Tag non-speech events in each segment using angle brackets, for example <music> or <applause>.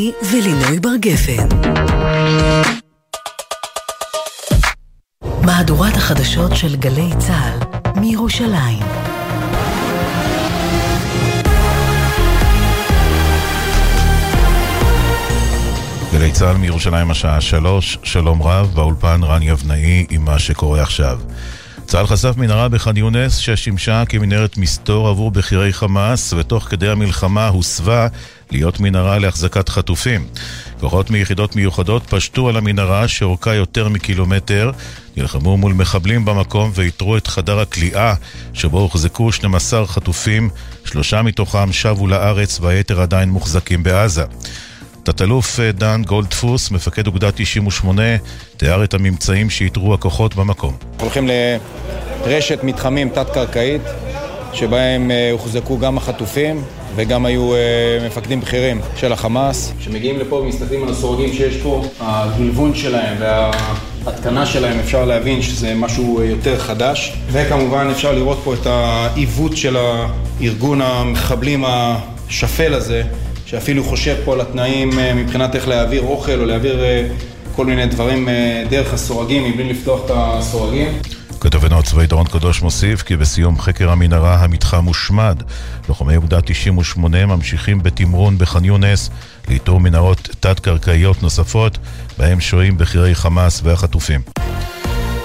ולינוי בר גפן. מהדורת החדשות של גלי צה"ל מירושלים. גלי צה"ל מירושלים השעה שלוש, שלום רב, באולפן רן יבנאי עם מה שקורה עכשיו. צה"ל חשף מנהרה בח'אן יונס ששימשה כמנהרת מסתור עבור בכירי חמאס ותוך כדי המלחמה הוסבה להיות מנהרה להחזקת חטופים. כוחות מיחידות מיוחדות פשטו על המנהרה שאורכה יותר מקילומטר, נלחמו מול מחבלים במקום ואיתרו את חדר הכליאה שבו הוחזקו 12 חטופים, שלושה מתוכם שבו לארץ והיתר עדיין מוחזקים בעזה. תת-אלוף אה, דן גולדפוס, מפקד אוגדה 98, תיאר את הממצאים שאיתרו הכוחות במקום. הולכים לרשת מתחמים תת-קרקעית, שבהם אה, הוחזקו גם החטופים וגם היו אה, מפקדים בכירים של החמאס. כשמגיעים לפה ומסתכלים על הסורגים שיש פה, הגלבון שלהם וההתקנה שלהם, אפשר להבין שזה משהו יותר חדש. וכמובן אפשר לראות פה את העיוות של הארגון המחבלים השפל הזה. שאפילו חושב פה על התנאים אה, מבחינת איך להעביר אוכל או להעביר אה, כל מיני דברים אה, דרך הסורגים מבלי לפתוח את הסורגים. כתבנו הצבאי דורון קדוש מוסיף כי בסיום חקר המנהרה המתחם הושמד. לוחמי אוגדה 98 ממשיכים בתמרון בח'אן יונס לאיתור מנהרות תת-קרקעיות נוספות בהם שוהים בכירי חמאס והחטופים.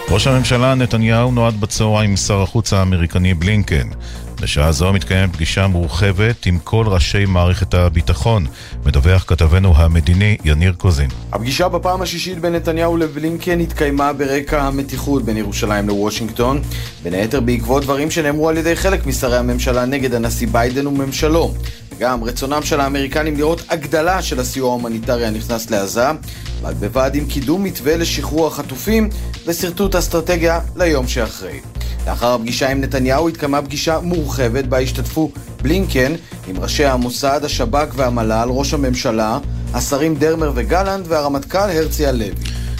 ראש הממשלה נתניהו נועד בצהריים עם שר החוץ האמריקני בלינקן. בשעה זו מתקיימת פגישה מורחבת עם כל ראשי מערכת הביטחון, מדווח כתבנו המדיני יניר קוזין. הפגישה בפעם השישית בין נתניהו לבלינקן התקיימה ברקע המתיחות בין ירושלים לוושינגטון, בין היתר בעקבות דברים שנאמרו על ידי חלק משרי הממשלה נגד הנשיא ביידן וממשלו. גם רצונם של האמריקנים לראות הגדלה של הסיוע ההומניטרי הנכנס לעזה, בד בבד עם קידום מתווה לשחרור החטופים ושרטוט אסטרטגיה ליום שאחרי. לאחר הפגישה עם נתניהו התקיימה פגישה מורחבת בה השתתפו בלינקן עם ראשי המוסד, השב"כ והמל"ל, ראש הממשלה, השרים דרמר וגלנט והרמטכ"ל הרצי הלוי.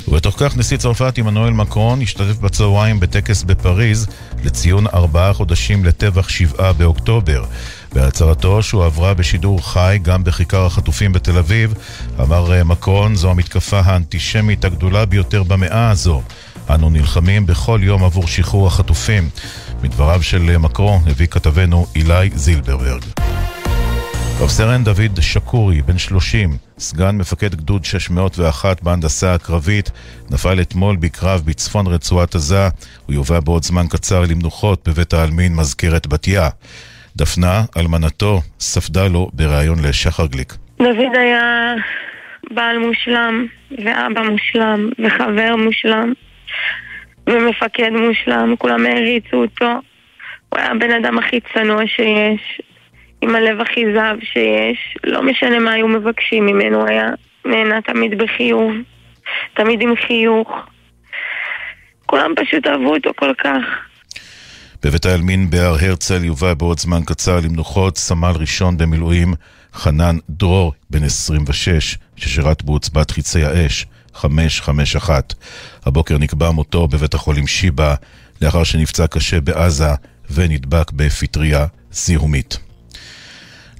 ובתוך כך נשיא צרפת עמנואל מקרון השתתף בצהריים בטקס בפריז לציון ארבעה חודשים לטבח שבעה באוקטובר. בהצהרתו שהועברה בשידור חי גם בכיכר החטופים בתל אביב, אמר אה, מקרון זו המתקפה האנטישמית הגדולה ביותר במאה הזו. אנו נלחמים בכל יום עבור שחרור החטופים. מדבריו של מקרון הביא כתבנו אילי זילברברג. רב סרן דוד שקורי, בן 30, סגן מפקד גדוד 601 בהנדסה הקרבית, נפל אתמול בקרב בצפון רצועת עזה. הוא יובא בעוד זמן קצר למנוחות בבית העלמין מזכרת בתיה. דפנה, אלמנתו, ספדה לו בריאיון לשחר גליק. דוד היה בעל מושלם, ואבא מושלם, וחבר מושלם. ומפקד מושלם, כולם העריצו אותו. הוא היה הבן אדם הכי צנוע שיש, עם הלב הכי זהב שיש. לא משנה מה היו מבקשים ממנו, היה נהנה תמיד בחיוב, תמיד עם חיוך. כולם פשוט אהבו אותו כל כך. בבית העלמין בהר הרצל יובא בעוד זמן קצר למנוחות סמל ראשון במילואים חנן דרור, בן 26, ששירת בעוצבת חיצי האש. 551. הבוקר נקבע מותו בבית החולים שיבא, לאחר שנפצע קשה בעזה ונדבק בפטריה זיהומית.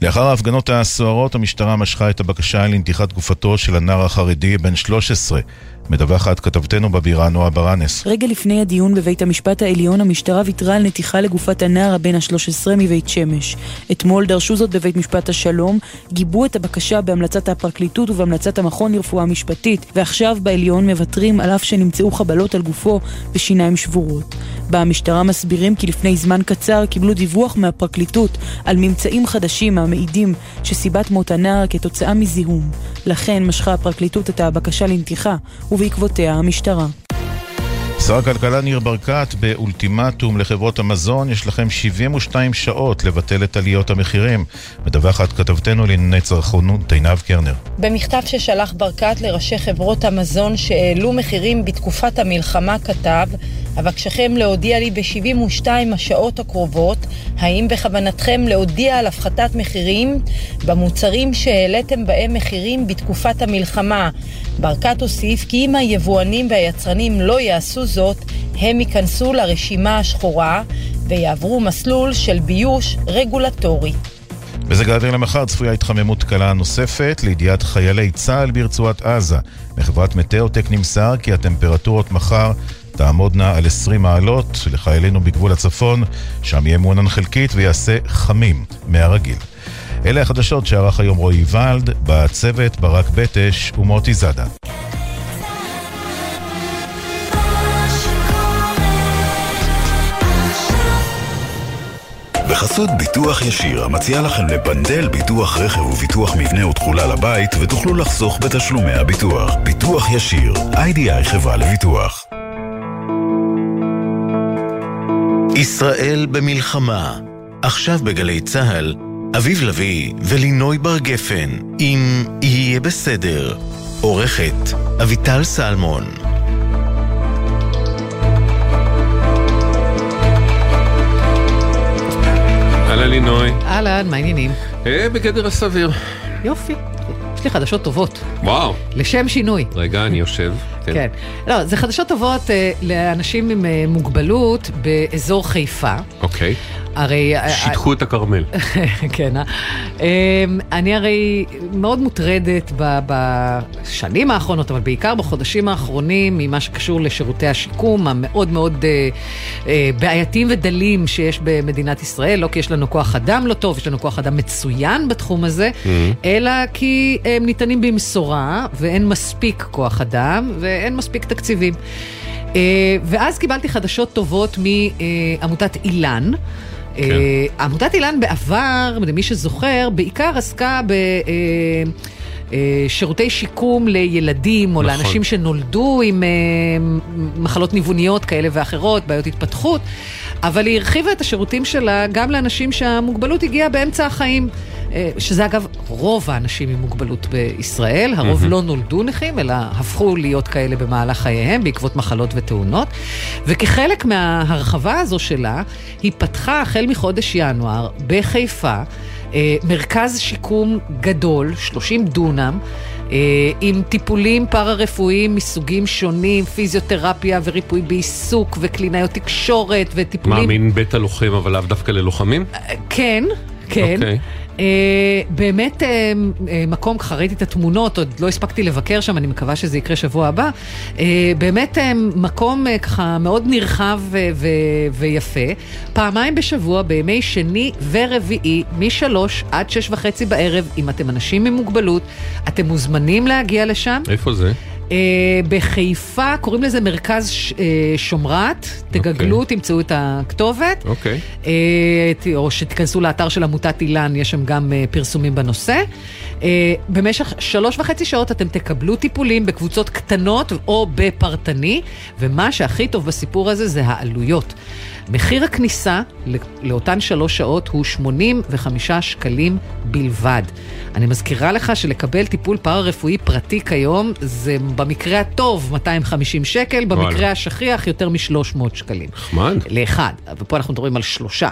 לאחר ההפגנות הסוערות, המשטרה משכה את הבקשה לנתיחת גופתו של הנער החרדי בן 13 מדווחת כתבתנו בבירה נועה ברנס. רגע לפני הדיון בבית המשפט העליון, המשטרה ויתרה על נתיחה לגופת הנער הבן ה-13 מבית שמש. אתמול דרשו זאת בבית משפט השלום, גיבו את הבקשה בהמלצת הפרקליטות ובהמלצת המכון לרפואה משפטית, ועכשיו בעליון מוותרים על אף שנמצאו חבלות על גופו ושיניים שבורות. במשטרה מסבירים כי לפני זמן קצר קיבלו דיווח מהפרקליטות על ממצאים חדשים המעידים שסיבת מות הנער כתוצאה מזיהום. לכן משכה הפרקליטות את הבקשה לנתיחה, ובעקבותיה המשטרה. שר הכלכלה ניר ברקת, באולטימטום לחברות המזון, יש לכם 72 שעות לבטל את עליות המחירים. מדווחת כתבתנו לענייני צרכנות עינב קרנר. במכתב ששלח ברקת לראשי חברות המזון שהעלו מחירים בתקופת המלחמה כתב אבקשכם להודיע לי ב-72 השעות הקרובות האם בכוונתכם להודיע על הפחתת מחירים במוצרים שהעליתם בהם מחירים בתקופת המלחמה. ברקת הוסיף כי אם היבואנים והיצרנים לא יעשו זאת, הם ייכנסו לרשימה השחורה ויעברו מסלול של ביוש רגולטורי. מזג האוויר למחר צפויה התחממות קלה נוספת לידיעת חיילי צה"ל ברצועת עזה. מחברת מטאוטק נמסר כי הטמפרטורות מחר תעמודנה על 20 מעלות לחיילינו בגבול הצפון, שם יהיה מעונן חלקית ויעשה חמים מהרגיל. אלה החדשות שערך היום רועי ולד, בצוות ברק בטש ומוטי זאדה. בחסות ביטוח ישיר, המציע לכם לבנדל ביטוח רכב וביטוח מבנה ותכולה לבית, ותוכלו לחסוך בתשלומי הביטוח. ביטוח ישיר, איי-די-איי חברה לביטוח. ישראל במלחמה, עכשיו בגלי צה"ל, אביב לביא ולינוי בר גפן, אם יהיה בסדר. עורכת אביטל סלמון אהלן לינוי. אהלן, מה העניינים? אה, בגדר הסביר. יופי. יש לי חדשות טובות. וואו. לשם שינוי. רגע, אני יושב. כן. כן. לא, זה חדשות טובות אה, לאנשים עם אה, מוגבלות באזור חיפה. אוקיי. הרי... אה, שיטחו את הכרמל. <laughs> כן, אה? אמ, אני הרי מאוד מוטרדת בשנים האחרונות, אבל בעיקר בחודשים האחרונים, ממה שקשור לשירותי השיקום המאוד מאוד אה, אה, בעייתיים ודלים שיש במדינת ישראל, לא כי יש לנו כוח אדם לא טוב, יש לנו כוח אדם מצוין בתחום הזה, mm-hmm. אלא כי הם ניתנים במשורה ואין מספיק כוח אדם ואין מספיק תקציבים. ואז קיבלתי חדשות טובות מעמותת אילן. כן. אה, עמותת אילן בעבר, למי שזוכר, בעיקר עסקה ב... אה, אה, שירותי שיקום לילדים או נכון. לאנשים שנולדו עם מחלות ניווניות כאלה ואחרות, בעיות התפתחות, אבל היא הרחיבה את השירותים שלה גם לאנשים שהמוגבלות הגיעה באמצע החיים. אה, שזה אגב רוב האנשים עם מוגבלות בישראל, הרוב mm-hmm. לא נולדו נכים, אלא הפכו להיות כאלה במהלך חייהם בעקבות מחלות ותאונות. וכחלק מההרחבה הזו שלה, היא פתחה החל מחודש ינואר בחיפה אה, מרכז שיקום גדול, 30 דונם. אה, עם טיפולים פארה-רפואיים מסוגים שונים, פיזיותרפיה וריפוי בעיסוק וקלינאיות תקשורת וטיפולים... מה, מין בית הלוחם אבל לאו דווקא ללוחמים? כן, כן. Okay. אה, באמת אה, אה, מקום, ראיתי את התמונות, עוד לא הספקתי לבקר שם, אני מקווה שזה יקרה שבוע הבא. באמת מקום ככה מאוד נרחב ויפה. פעמיים בשבוע, בימי שני ורביעי, משלוש עד שש וחצי בערב, אם אתם אנשים עם מוגבלות, אתם מוזמנים להגיע לשם. איפה זה? Uh, בחיפה קוראים לזה מרכז ש, uh, שומרת, תגגלו, okay. אוקיי. תמצאו את הכתובת. אוקיי. Uh, או שתיכנסו לאתר של עמותת אילן, יש שם גם uh, פרסומים בנושא. Uh, במשך שלוש וחצי שעות אתם תקבלו טיפולים בקבוצות קטנות או בפרטני, ומה שהכי טוב בסיפור הזה זה העלויות. מחיר הכניסה לאותן שלוש שעות הוא 85 שקלים בלבד. אני מזכירה לך שלקבל טיפול פארה-רפואי פרטי כיום זה במקרה הטוב 250 שקל, במקרה השכיח יותר מ-300 שקלים. נחמד. לאחד, ופה אנחנו מדברים על שלושה.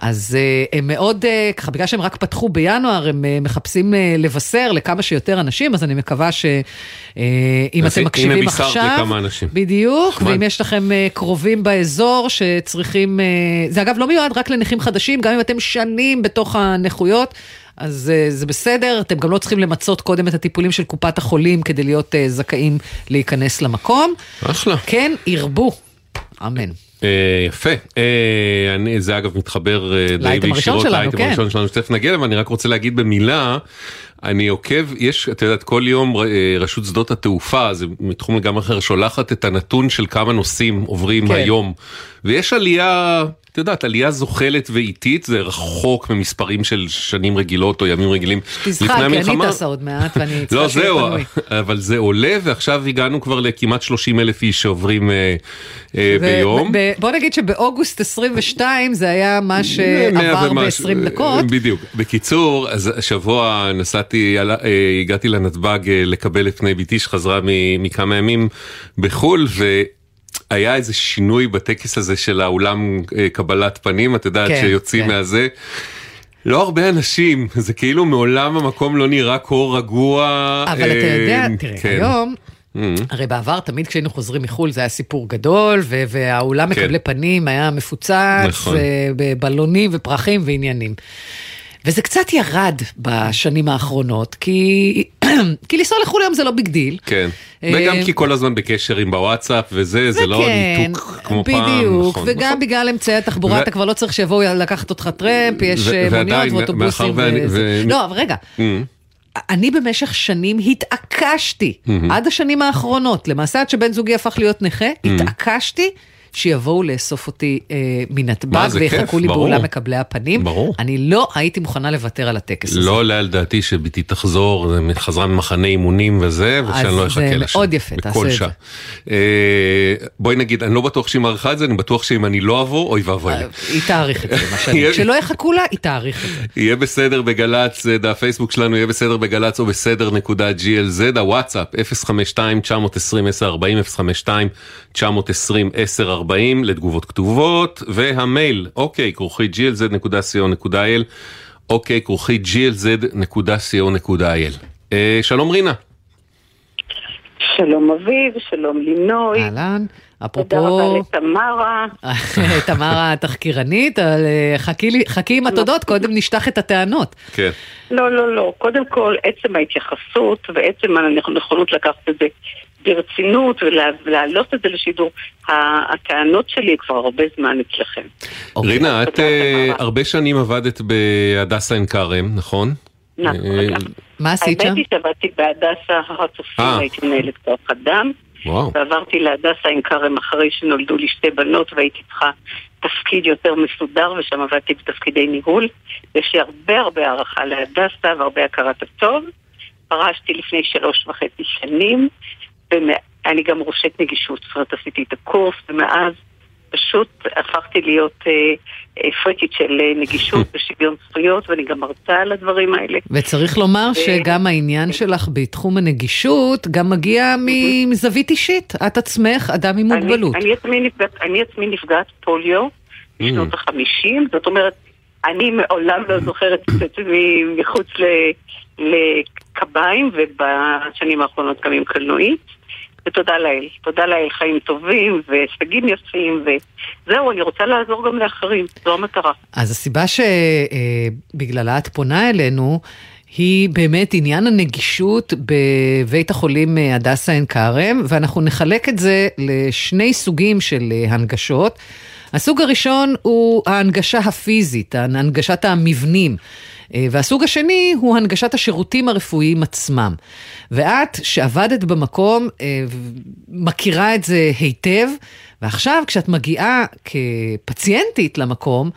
אז uh, הם מאוד, uh, ככה, בגלל שהם רק פתחו בינואר, הם uh, מחפשים לבשר לכמה שיותר אנשים, אז אני מקווה שאם אתם מקשיבים עכשיו... בדיוק, חמד. ואם יש לכם קרובים באזור שצריכים... זה אגב לא מיועד רק לנכים חדשים, גם אם אתם שנים בתוך הנכויות. אז זה בסדר, אתם גם לא צריכים למצות קודם את הטיפולים של קופת החולים כדי להיות זכאים להיכנס למקום. אחלה. כן, ירבו. אמן. Uh, יפה, uh, אני, זה אגב מתחבר uh, די וישירות לאייטם כן. הראשון שלנו שתכף נגיע אליו, אני רק רוצה להגיד במילה, אני עוקב, יש, את יודעת, כל יום רשות שדות התעופה, זה מתחום לגמרי אחר, שולחת את הנתון של כמה נוסעים עוברים כן. היום, ויש עלייה את יודעת, עלייה זוחלת ואיטית, זה רחוק ממספרים של שנים רגילות או ימים רגילים לפני המלחמה. תזחק, אני טסה עוד מעט ואני <laughs> צריכה לא, זהו, אבל זה עולה ועכשיו הגענו כבר לכמעט 30 אלף איש שעוברים אה, אה, ביום. בוא נגיד שבאוגוסט 22 זה היה מה שעבר ב-20 דקות. בדיוק. בקיצור, אז השבוע נסעתי, אה, הגעתי לנתב"ג לקבל את פני ביתי שחזרה מכמה ימים בחו"ל, ו... היה איזה שינוי בטקס הזה של האולם אה, קבלת פנים, את יודעת, כן, שיוצאים כן. מהזה. לא הרבה אנשים, זה כאילו מעולם המקום לא נראה כה רגוע. אבל אתה יודע, אה, תראה, כן. היום... Mm-hmm. הרי בעבר תמיד כשהיינו חוזרים מחו"ל זה היה סיפור גדול והאולם כן. מקבלי פנים היה מפוצץ נכון. בבלונים ופרחים ועניינים. וזה קצת ירד בשנים האחרונות, כי, <clears throat> כי לנסוע לחו"ל היום זה לא big deal. כן, אה, וגם כי כל הזמן בקשר עם בוואטסאפ וזה, זה לא וכן, ניתוק כמו פעם. בדיוק, נכון, וגם נכון. בגלל אמצעי התחבורה אתה כבר לא צריך שיבואו לקחת אותך טרמפ, יש אה, מוניות ואוטובוסים. לא, אבל רגע, Mm. אני במשך שנים התעקשתי, מהמם. עד השנים האחרונות, למעשה עד שבן זוגי הפך להיות נכה, מהמם. התעקשתי שיבואו לאסוף אותי אה, מנתב"ג זה כיף, ויחכו לי ברור. באולם מקבלי הפנים. ברור. אני לא הייתי מוכנה לוותר על הטקס הזה. לא עולה על דעתי שבתי תחזור, חזרה ממחנה אימונים וזה, ושאני אז לא אחכה זה לשם. מאוד יפה, תעשה את שעה. אה, בואי נגיד, אני לא בטוח שהיא מעריכה את זה, אני בטוח שאם אני לא אבוא, אוי ואבוי לי. היא תאריך את זה, מה שאני... <laughs> כשלא יחכו לה, היא תאריך את זה. יהיה בסדר בגל"צ, אה, דף פייסבוק שלנו יהיה בסדר בגל"צ או בסדר נקודה glz, הוואטסאפ 052-920-1040, 052-920-1040 לתגובות כתובות, והמייל אוקיי כרוכי glz.co.il, אוקיי כרוכי glz.co.il. אה, שלום רינה. שלום אביב, שלום לינוי. אהלן, תודה אפרופו... רבה לתמרה. <laughs> תמרה התחקירנית, אבל אה, חכי עם התודות, קודם נשטח את הטענות. כן. לא, לא, לא. קודם כל, עצם ההתייחסות ועצם הנכונות לקחת את זה ברצינות ולה- ולהעלות את זה לשידור, הטענות שלי כבר הרבה זמן אצלכם. אוקיי. רינה, את אה, הרבה שנים עבדת בהדסה עין כרם, נכון? נכון, אה. מה עשית שם? האמת היא שעבדתי בהדסה הר הצופים, אה. הייתי מנהלת כוח אדם, וואו. ועברתי להדסה עין כרם אחרי שנולדו לי שתי בנות והייתי צריכה תפקיד יותר מסודר ושם עבדתי בתפקידי ניהול. יש לי הרבה הרבה הערכה להדסה והרבה הכרת הטוב. פרשתי לפני שלוש וחצי שנים, ואני גם ראשת נגישות, זאת אומרת עשיתי את הקורס, ומאז פשוט הפכתי להיות אה, אה, פריקית של אה, נגישות <laughs> ושוויון זכויות, ואני גם מרצה על הדברים האלה. וצריך לומר שגם העניין שלך בתחום הנגישות גם מגיע מזווית אישית. את עצמך אדם עם מוגבלות. אני, אני, עצמי נפגעת, אני עצמי נפגעת פוליו בשנות החמישים, זאת אומרת, אני מעולם לא זוכרת את עצמי מחוץ ל- לקביים, ובשנים האחרונות גם עם קלנועית. ותודה לאל. תודה לאל, חיים טובים והישגים יפים, וזהו, אני רוצה לעזור גם לאחרים, זו המטרה. אז הסיבה שבגללה את פונה אלינו, היא באמת עניין הנגישות בבית החולים אה, הדסה עין כרם, ואנחנו נחלק את זה לשני סוגים של אה, הנגשות. הסוג הראשון הוא ההנגשה הפיזית, הנגשת המבנים. אה, והסוג השני הוא הנגשת השירותים הרפואיים עצמם. ואת, שעבדת במקום, אה, מכירה את זה היטב, ועכשיו כשאת מגיעה כפציינטית למקום,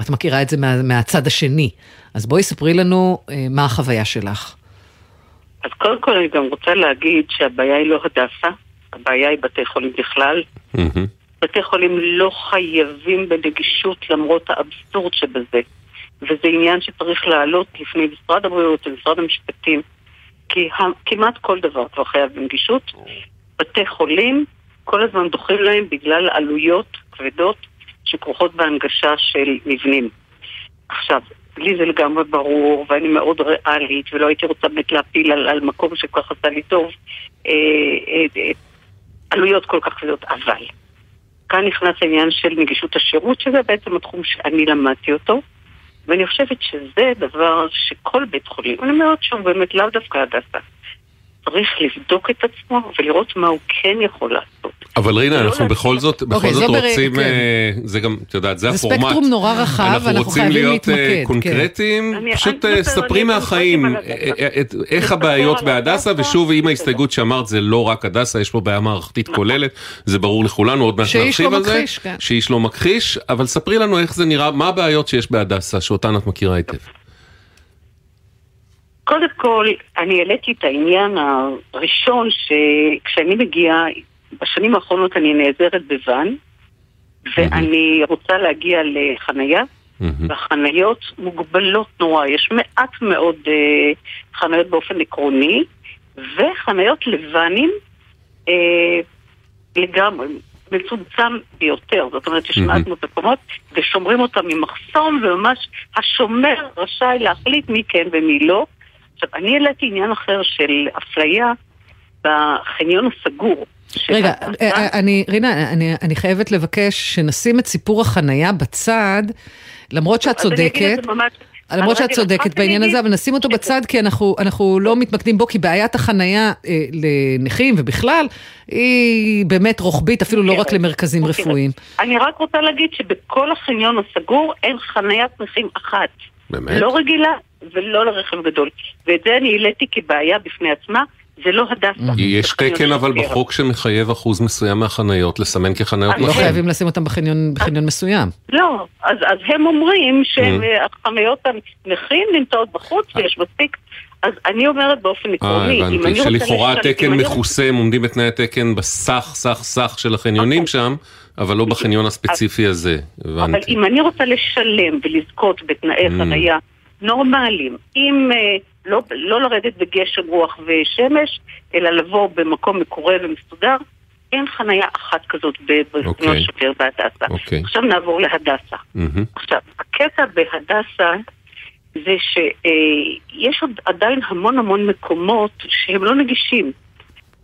את מכירה את זה מה, מהצד השני. אז בואי ספרי לנו אה, מה החוויה שלך. אז קודם כל אני גם רוצה להגיד שהבעיה היא לא הדסה, הבעיה היא בתי חולים בכלל. בתי חולים לא חייבים בנגישות למרות האבסורד שבזה. וזה עניין שצריך לעלות לפני משרד הבריאות ומשרד המשפטים. כי כמעט כל דבר כבר חייב בנגישות. בתי חולים כל הזמן דוחים להם בגלל עלויות כבדות שכרוכות בהנגשה של מבנים. עכשיו, לי זה לגמרי ברור, ואני מאוד ריאלית, ולא הייתי רוצה באמת להפיל על, על מקום שכל כך עשה לי טוב אה, אה, אה, עלויות כל כך כבדות, אבל כאן נכנס העניין של נגישות השירות, שזה בעצם התחום שאני למדתי אותו, ואני חושבת שזה דבר שכל בית חולים, אני אומרת שוב, באמת לאו דווקא הדסה, צריך לבדוק את עצמו ולראות מה הוא כן יכול לעשות. אבל רינה, אנחנו בכל זאת, בכל אוקיי, זאת זו בר- רוצים, כן. אה, זה גם, את יודעת, זה זה הפורמט. ספקטרום נורא רחב, אנחנו אנחנו רוצים חייבים להיות אה, להתמקד, כן. קונקרטיים, פשוט אה, ספרי מהחיים איך הבעיות בהדסה, ושוב, עם ההסתייגות שאמרת, זה לא רק הדסה, יש פה בעיה מערכתית כוללת, זה ברור לכולנו, עוד מעט שאיש נרחיב לא על זה. מכחיש, כן. שאיש לא מכחיש, אבל ספרי לנו איך זה נראה, מה הבעיות שיש בהדסה, שאותן את מכירה היטב. קודם כל, אני העליתי את העניין הראשון שכשאני מגיעה, בשנים האחרונות אני נעזרת בוואן, ואני רוצה להגיע לחנייה, והחניות מוגבלות נורא, יש מעט מאוד אה, חניות באופן עקרוני, וחניות לוואנים אה, לגמרי, מצומצם ביותר, זאת אומרת יש מעט מאוד מקומות, ושומרים אותם ממחסום, וממש השומר רשאי להחליט מי כן ומי לא. עכשיו, אני העליתי עניין אחר של אפליה בחניון הסגור. רגע, אה, אה, אני, רינה, אני, אני חייבת לבקש שנשים את סיפור החנייה בצד, למרות שאת צודקת. למרות שאת צודקת בעניין הזה, אבל נשים אותו בצד כי אנחנו, אנחנו לא מתמקדים בו, כי בעיית החנייה אה, לנכים ובכלל, היא באמת רוחבית, אפילו לא רק למרכזים רפואיים. אני רק רוצה להגיד שבכל החניון הסגור אין חניית נכים אחת. באמת? לא רגילה ולא לרכב גדול. ואת זה אני העליתי כבעיה בפני עצמה. זה לא הדסה. יש תקן אבל בחוק שמחייב אחוז מסוים מהחניות לסמן כחניות נכים. לא חייבים לשים אותם בחניון מסוים. לא, אז הם אומרים שהחניות הנכים נמצאות בחוץ ויש מספיק. אז אני אומרת באופן עקרוני, אם אני רוצה... שלכאורה התקן מכוסה, הם עומדים בתנאי התקן בסך, סך, סך של החניונים שם, אבל לא בחניון הספציפי הזה, הבנתי. אבל אם אני רוצה לשלם ולזכות בתנאי חנייה נורמליים, אם... לא, לא לרדת בגשם רוח ושמש, אלא לבוא במקום מקורה ומסודר. אין חניה אחת כזאת בסגנון okay. שוטר בהדסה. Okay. עכשיו נעבור להדסה. Mm-hmm. עכשיו, הקטע בהדסה זה שיש עוד עדיין המון המון מקומות שהם לא נגישים.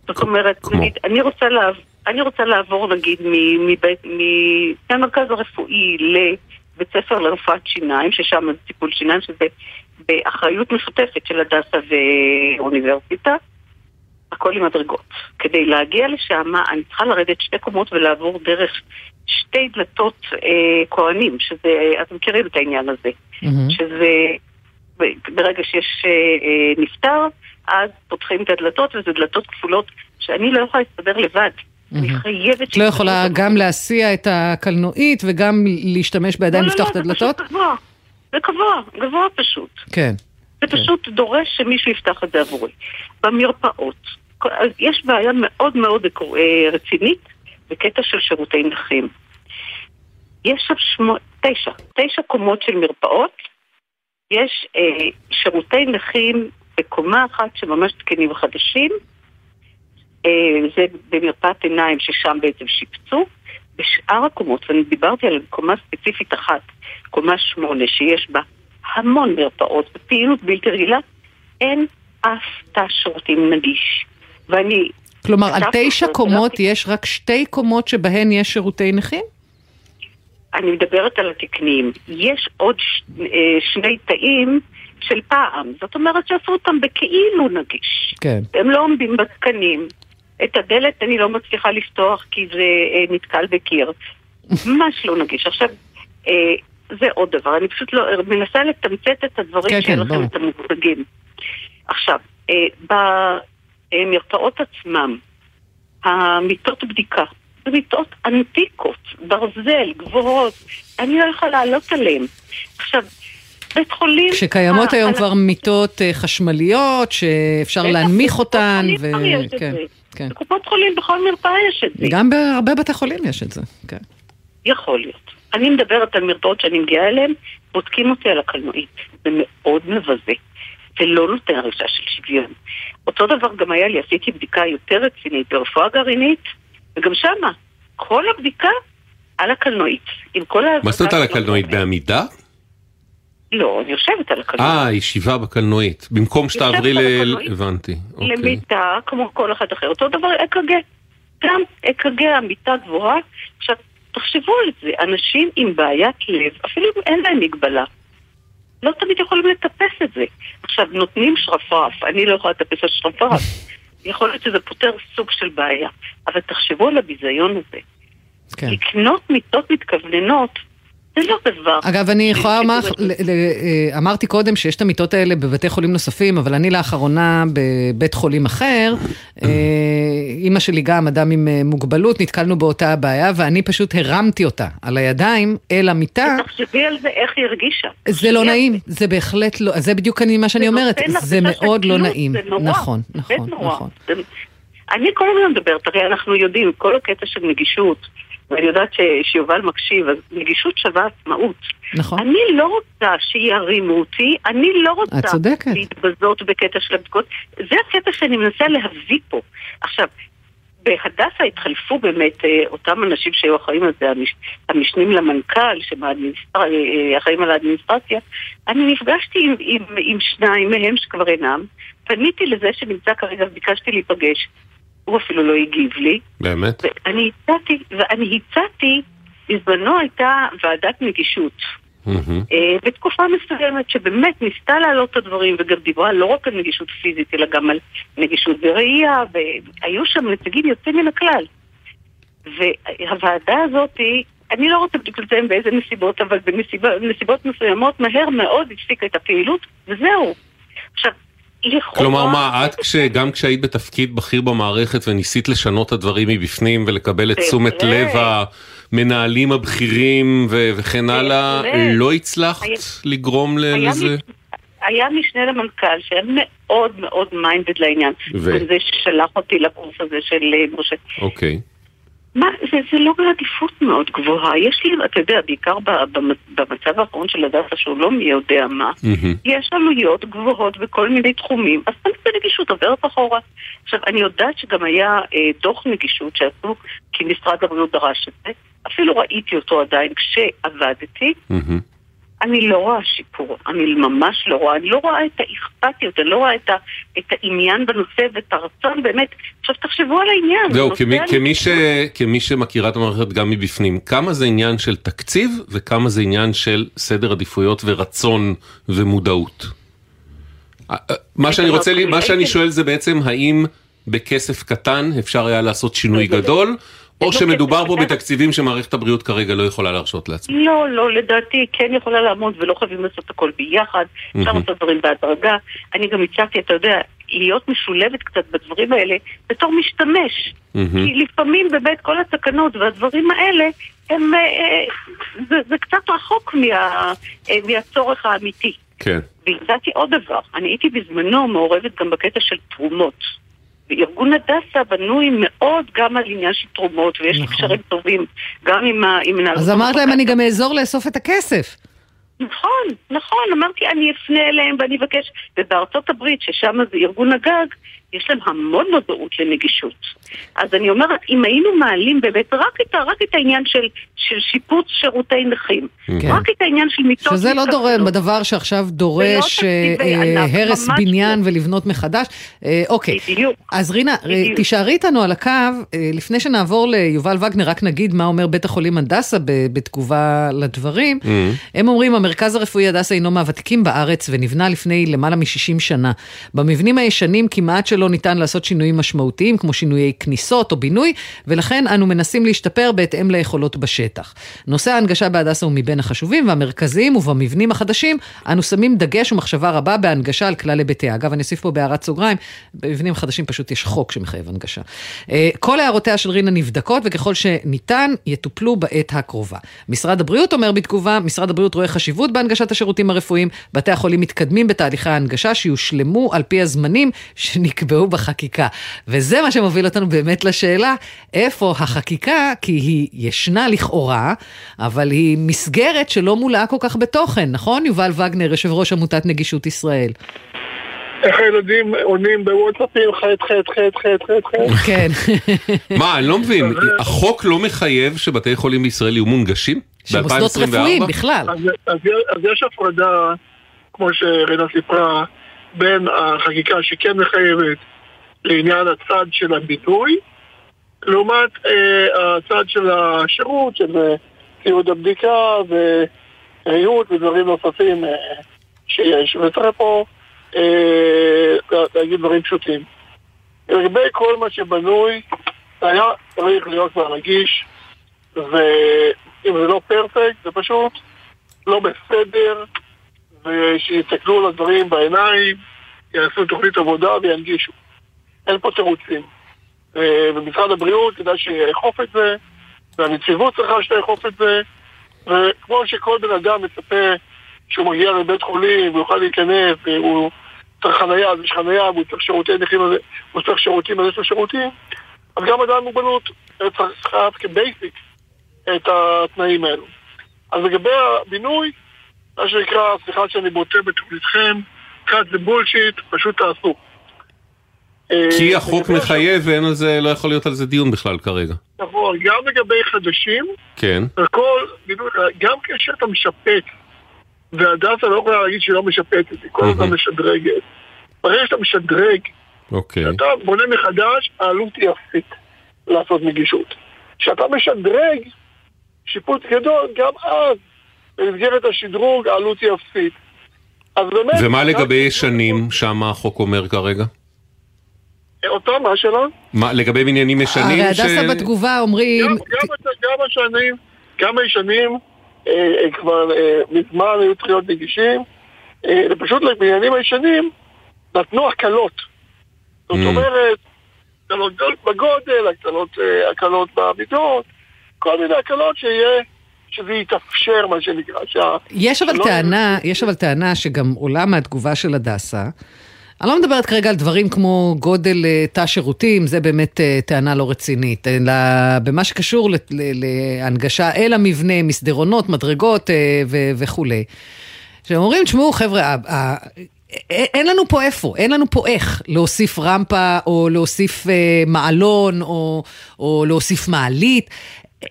זאת אומרת, כמו? נגיד, אני רוצה, לעב, אני רוצה לעבור נגיד מהמרכז הרפואי לבית ספר לרפואת שיניים, ששם זה טיפול שיניים, שזה באחריות משותפת של הדסה ואוניברסיטה, הכל עם מדרגות. כדי להגיע לשם, אני צריכה לרדת שתי קומות ולעבור דרך שתי דלתות אה, כהנים, שזה, אתם מכירים את העניין הזה, mm-hmm. שזה ברגע שיש אה, אה, נפטר, אז פותחים את הדלתות, וזה דלתות כפולות שאני לא יכולה להסתדר לבד. אני חייבת... את לא יכולה גם להסיע את הקלנועית וגם להשתמש בידיים לא, לא לפתוח לא, את הדלתות? לא, לא, זה פשוט גבוה. זה גבוה, גבוה פשוט. כן. זה כן. פשוט דורש שמישהו יפתח את זה עבורי. במרפאות, יש בעיה מאוד מאוד אה, רצינית בקטע של שירותי נכים. יש שם שמו, תשע, תשע קומות של מרפאות. יש אה, שירותי נכים בקומה אחת שממש תקנים וחדשים. אה, זה במרפאת עיניים ששם בעצם שיפצו. בשאר הקומות, ואני דיברתי על קומה ספציפית אחת, קומה שמונה, שיש בה המון מרפאות בפעילות בלתי רגילה, אין אף תא שירותים נגיש. ואני... כלומר, על תשע קומות ולכי... יש רק שתי קומות שבהן יש שירותי נכים? אני מדברת על התקניים. יש עוד ש... אה, שני תאים של פעם. זאת אומרת שעשו אותם בכאילו נגיש. כן. הם לא עומדים בתקנים. את הדלת אני לא מצליחה לפתוח כי זה אה, נתקל בקיר. <laughs> ממש לא נגיש. עכשיו, אה, זה עוד דבר, אני פשוט לא, מנסה לתמצת את הדברים כן, שיהיה כן, לכם את המושגים. עכשיו, אה, במרפאות עצמם, המיטות בדיקה, זה מיטות אנטיקות, ברזל, גבוהות, אני לא יכולה לעלות עליהן. עכשיו, בית חולים... שקיימות היום כבר מיטות חשמליות, שאפשר להנמיך אותן, ו... כן. כן. בקופות חולים בכל מרפאה יש את זה. גם בהרבה בתי חולים יש את זה, כן. יכול להיות. אני מדברת על מרפאות שאני מגיעה אליהן, בודקים אותי על הקלנועית. זה מאוד מבזה. זה לא נותן הרגשה של שוויון. אותו דבר גם היה לי, עשיתי בדיקה יותר רצינית ברפואה גרעינית, וגם שמה, כל הבדיקה על הקלנועית. עם כל מה זאת אומרת על הקלנועית? בעמידה? לא, אני יושבת על הקלנועית. אה, ישיבה בקלנועית. במקום שתעברי ל... הבנתי. אוקיי. למיטה, כמו כל אחד אחר. אותו דבר אק"ג. גם אק"ג, המיטה גבוהה. עכשיו, תחשבו על זה, אנשים עם בעיית לב, אפילו אם אין להם מגבלה, לא תמיד יכולים לטפס את זה. עכשיו, נותנים שרפרף, אני לא יכולה לטפס על שרפרף. <laughs> יכול להיות שזה פותר סוג של בעיה. אבל תחשבו על הביזיון הזה. כן. לקנות מיטות מתכווננות זה לא דבר. אגב, אני יכולה <laughs> לומר, אה, אמרתי קודם שיש את המיטות האלה בבתי חולים נוספים, אבל אני לאחרונה בבית חולים אחר, אה, אימא שלי גם אדם עם אה, מוגבלות, נתקלנו באותה הבעיה, ואני פשוט הרמתי אותה על הידיים אל המיטה. תחשבי על זה, איך היא הרגישה. זה לא נעים, זה בהחלט לא, זה בדיוק מה שאני אומרת, זה מאוד לא נעים. נכון, נכון, נכון. אני כל הזמן מדברת, הרי אנחנו יודעים, כל הקטע של נגישות, ואני יודעת ש, שיובל מקשיב, אז נגישות שווה עצמאות. נכון. אני לא רוצה שירימו אותי, אני לא רוצה להתבזות בקטע של הבדיקות. זה הקטע שאני מנסה להביא פה. עכשיו, בהדסה התחלפו באמת אה, אותם אנשים שהיו אחראים על זה, המש, המשנים למנכ"ל, שאחראים על האדמיניסטרציה. אני נפגשתי עם, עם, עם שניים מהם שכבר אינם, פניתי לזה שנמצא כרגע וביקשתי להיפגש. הוא אפילו לא הגיב לי. באמת? ואני הצעתי, ואני הצעתי, בזמנו הייתה ועדת נגישות. אה, בתקופה מסוימת שבאמת ניסתה להעלות את הדברים וגם דיברה לא רק על נגישות פיזית אלא גם על נגישות בראייה והיו שם נציגים יוצאים מן הכלל. והוועדה הזאת, אני לא רוצה בדיוק לציין באיזה נסיבות, אבל בנסיבות מסוימות מהר מאוד הפסיקה את הפעילות וזהו. עכשיו, לכאורה... כלומר מה, את כש, גם כשהיית בתפקיד בכיר במערכת וניסית לשנות את הדברים מבפנים ולקבל את תשומת לב המנהלים הבכירים ו- וכן הלאה, לא הצלחת היה, לגרום לזה? היה משנה למנכ"ל שהיה מאוד מאוד מיינדד לעניין. ו... זה ששלח אותי לקורס הזה של אה, משה. אוקיי. מה, זה, זה לא בעדיפות מאוד גבוהה. יש לי, אתה יודע, בעיקר במצב האחרון של הדסה, שהוא לא מי יודע מה, mm-hmm. יש עלויות גבוהות בכל מיני תחומים, אז תמיד בנגישות עוברת אחורה. עכשיו, אני יודעת שגם היה אה, דוח נגישות שעשו, כי משרד הבריאות דרש את זה, אפילו ראיתי אותו עדיין כשעבדתי. Mm-hmm. אני לא רואה שיפור, אני ממש לא רואה, אני לא רואה את האכפתיות, אני לא רואה את, ה, את העניין בנושא ואת הרצון באמת. עכשיו תחשבו על העניין. זהו, כמי, כמי, ש, כמי שמכירה את המערכת גם מבפנים, כמה זה עניין של תקציב וכמה זה עניין של סדר עדיפויות ורצון ומודעות? מה שאני רוצה, מה שאני שואל זה בעצם האם בכסף קטן אפשר היה לעשות שינוי גדול? או שמדובר פה בתקציבים שמערכת הבריאות כרגע לא יכולה להרשות לעצמה. לא, לא, לדעתי כן יכולה לעמוד ולא חייבים לעשות הכל ביחד, אפשר לעשות דברים בהדרגה. אני גם הצעתי, אתה יודע, להיות משולבת קצת בדברים האלה בתור משתמש. כי לפעמים באמת כל התקנות והדברים האלה, הם, אה, אה, זה, זה קצת רחוק מה, אה, מהצורך האמיתי. כן. והצעתי עוד דבר, אני הייתי בזמנו מעורבת גם בקטע של תרומות. וארגון הדסה בנוי מאוד גם על עניין של תרומות, ויש לי נכון. קשרים טובים גם עם מנהל... אז אמרת להם, אני גם אעזור לאסוף את הכסף. נכון, נכון, אמרתי אני אפנה אליהם ואני אבקש, ובארצות הברית, ששם זה ארגון הגג, יש להם המון מודעות לנגישות. אז אני אומרת, אם היינו מעלים באמת רק את, רק את העניין של, של שיפוץ שירותי נכים, כן. רק את העניין של מיטות... שזה לא דורש, בדבר שעכשיו דורש אה, אה, הרס בניין לא. ולבנות מחדש. אה, אוקיי. בדיוק. אז רינה, בדיוק. תישארי איתנו על הקו, אה, לפני שנעבור ליובל וגנר, רק נגיד מה אומר בית החולים הדסה בתגובה לדברים. Mm. הם אומרים, המרכז הרפואי הדסה הינו מהוותיקים בארץ ונבנה לפני למעלה מ-60 שנה. במבנים הישנים כמעט שלא ניתן לעשות שינויים משמעותיים, כמו שינויי כניסות או בינוי, ולכן אנו מנסים להשתפר בהתאם ליכולות בשטח. נושא ההנגשה בהדסה הוא מבין החשובים והמרכזיים, ובמבנים החדשים אנו שמים דגש ומחשבה רבה בהנגשה על כלל היבטיה. אגב, אני אוסיף פה בהערת סוגריים, במבנים חדשים פשוט יש חוק שמחייב הנגשה. אה, כל הערותיה של רינה נבדקות, וככל שניתן, יטופלו בעת הקרובה. משרד הבריאות אומר בתגובה, משרד הבריאות רואה חשיבות בהנגשת השירותים הרפואיים, בתי החולים מתקדמים בתהליכי ההנגשה שיושלמו על פי הזמנים שנקבעו בחקיקה. וזה מה שמוביל אותנו באמת לשאלה, איפה החקיקה, כי היא ישנה לכאורה, אבל היא מסגרת שלא מולאה כל כך בתוכן, נכון? יובל וגנר, יושב ראש עמותת נגישות ישראל. איך הילדים עונים בוואטסאפים חטא חטא חטא חטא חטא חטא. כן. <laughs> מה, אני לא מבין, החוק לא מחייב שבתי חולים בישראל יהיו מונגשים? שמוסדות רפואיים בכלל. אז יש הפרדה, כמו שרינה סיפרה, בין החקיקה שכן מחייבת לעניין הצד של הביטוי, לעומת אה, הצד של השירות, שזה ציוד הבדיקה וריהוט ודברים נוספים אה, שיש. וצריך פה אה, להגיד דברים פשוטים. לגבי כל מה שבנוי, היה צריך להיות כבר נגיש, ואם זה לא פרפקט, זה פשוט לא בסדר, ושיסתכלו על הדברים בעיניים, יעשו תוכנית עבודה וינגישו. אין פה תירוצים. ומשרד הבריאות כדאי שיאכוף את זה, והנציבות צריכה שתאכוף את זה, וכמו שכל בן אדם מצפה שהוא מגיע לבית חולים ויוכל להיכנס והוא צריך חנייה, אז יש חנייה והוא צריך שירותי נכים, הוא צריך שירותים, אז יש לו שירותים, אז גם אדם עם מוגבלות צריך חייב כבייסיק את התנאים האלו. אז לגבי הבינוי, מה שנקרא, סליחה שאני בוטה בתוכניתכם, cut the bullshit, פשוט תעשו. כי אה, החוק מחייב ואין על זה, לא יכול להיות על זה דיון בכלל כרגע. נכון, גם לגבי חדשים, כן. הכל, גם כאשר אתה משפט, והדסה לא יכולה להגיד שהיא לא משפטת, היא כל הזמן משדרגת. ברגע שאתה משדרג אוקיי. כשאתה בונה מחדש, העלות היא אפסית לעשות נגישות. כשאתה משדרג שיפוץ גדול, גם אז, במסגרת השדרוג, העלות היא אפסית. ומה לגבי ישנים, שם החוק אומר כרגע? פעם, מה השאלה? מה, לגבי בניינים ישנים? הרי הדסה בתגובה אומרים... גם, גם, גם השנים, גם הישנים, אה, אה, כבר אה, מזמן היו צריכים להיות נגישים, אה, ופשוט לבניינים הישנים נתנו הקלות. זאת Mm. אומרת, הקלות בגודל, הקלות, אה, הקלות במידות, כל מיני הקלות שיהיה, שזה יתאפשר, מה שנקרא. שה... יש אבל שלא- טענה, יש אבל טענה שגם עולה מהתגובה של הדסה. אני לא מדברת כרגע על דברים כמו גודל אה, תא שירותים, זה באמת אה, טענה לא רצינית, אלא במה שקשור להנגשה אל המבנה, מסדרונות, מדרגות אה, וכולי. שהם אומרים, תשמעו חבר'ה, אין לנו פה איפה, אין לנו פה איך להוסיף רמפה או להוסיף אה, מעלון או, או להוסיף מעלית,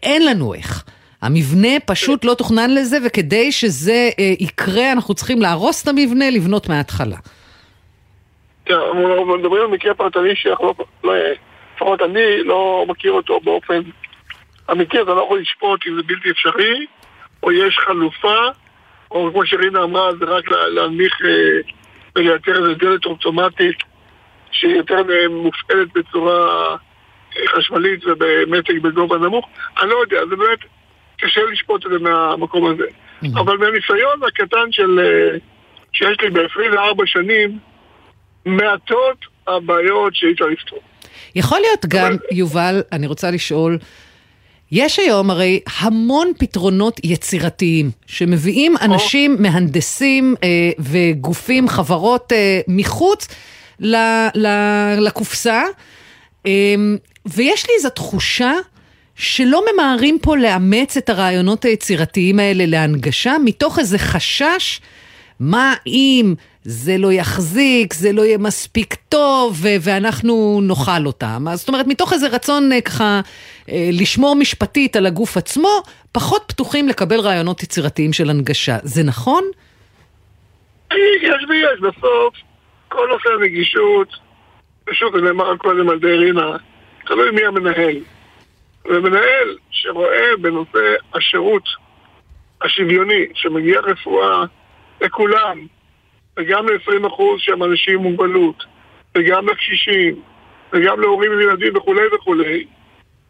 אין לנו איך. המבנה פשוט לא תוכנן לזה, וכדי שזה אה, יקרה, אנחנו צריכים להרוס את המבנה, לבנות מההתחלה. כן, אנחנו מדברים על מקרה פרטני שאנחנו לא, לא, לפחות אני לא מכיר אותו באופן אמיתי, אז אני לא יכול לשפוט אם זה בלתי אפשרי, או יש חלופה, או כמו שרינה אמרה, זה רק לה- להנמיך אה, ולייצר איזה דלת אוטומטית שהיא יותר אה, מופעלת בצורה אה, חשמלית ובמתג בגובה נמוך. אני לא יודע, זה באמת קשה לשפוט את זה מהמקום הזה. אבל מהניסיון הקטן של, שיש לי ב-24 שנים, מעטות הבעיות שאי אפשר לפתור. יכול להיות גם, יובל, אני רוצה לשאול, יש היום הרי המון פתרונות יצירתיים שמביאים אנשים, מהנדסים אה, וגופים, חברות אה, מחוץ ל, ל, לקופסה, אה, ויש לי איזו תחושה שלא ממהרים פה לאמץ את הרעיונות היצירתיים האלה להנגשה, מתוך איזה חשש, מה אם זה לא יחזיק, זה לא יהיה מספיק טוב, ואנחנו נאכל אותם. אז זאת אומרת, מתוך איזה רצון אה, ככה אה, לשמור משפטית על הגוף עצמו, פחות פתוחים לקבל רעיונות יצירתיים של הנגשה. זה נכון? יש ויש, בסוף כל נושא הנגישות, ושוב, זה נאמר קודם על ידי רינה, תלוי מי המנהל. ומנהל שרואה בנושא השירות השוויוני, שמגיע רפואה לכולם, וגם ל-20% שהם אנשים עם מוגבלות, וגם לקשישים, וגם להורים עם ילדים וכולי וכולי,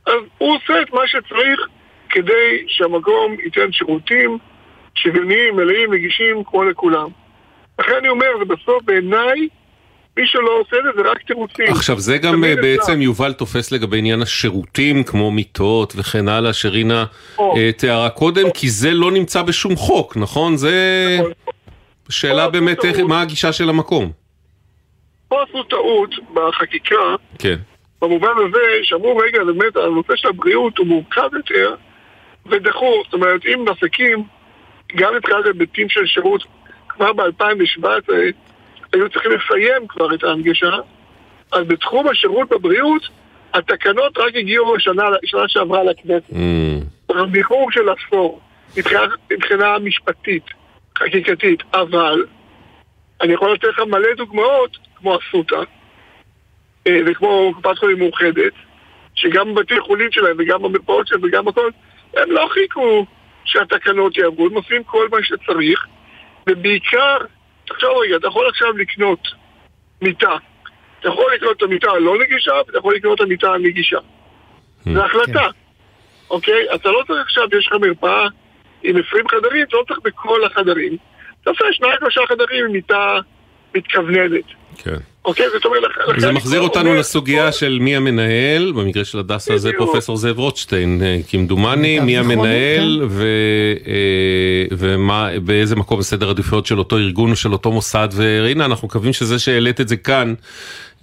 אז הוא עושה את מה שצריך כדי שהמקום ייתן שירותים שוויוניים, מלאים, נגישים, כמו לכולם. לכן אני אומר, זה בסוף בעיניי, מי שלא עושה את זה זה רק תירוצים. עכשיו זה גם אה, אפשר. בעצם יובל תופס לגבי עניין השירותים כמו מיטות וכן הלאה שרינה אה, תיארה קודם כי זה לא נמצא בשום חוק נכון? זה שאלה באמת איך- מה הגישה של המקום. פה עשו טעות בחקיקה, כן. במובן הזה שאמרו, רגע, באמת, הנושא של הבריאות הוא מורכב יותר, ודחו, זאת אומרת, אם עסקים, גם מבחינת היבטים של שירות, כבר ב-2017, היו צריכים לסיים כבר את ההנגשה, אז בתחום השירות בבריאות, התקנות רק הגיעו בשנה, שנה שעברה לכנסת. Mm. באיחור של עשור, מבחינה, מבחינה משפטית, חקיקתית, אבל אני יכול לתת לך מלא דוגמאות, כמו אסותא, אה, וכמו קופת חולים מאוחדת, שגם בבתי חולים שלהם וגם במרפאות שלהם וגם הכל, הם לא חיכו שהתקנות יעברו, הם עושים כל מה שצריך, ובעיקר, תחשוב רגע, אתה יכול עכשיו לקנות מיטה. אתה יכול לקנות את המיטה הלא נגישה, ואתה יכול לקנות את המיטה הנגישה. זו החלטה. אוקיי? אתה לא צריך עכשיו, יש לך מרפאה עם 20 חדרים, אתה לא צריך בכל החדרים. אתה עושה שניים שלושה חדרים עם מיטה מתכווננת. כן. אוקיי? זאת אומרת, לכן זה מחזיר אותנו אומר, לסוגיה של מי המנהל, במקרה של הדסה זה. פרופסור זאב רוטשטיין, אה, כמדומני, מי המנהל ו- אה, ומה, באיזה מקום בסדר עדיפויות של אותו ארגון או של אותו מוסד, ורינה, אנחנו מקווים שזה שהעלית את זה כאן,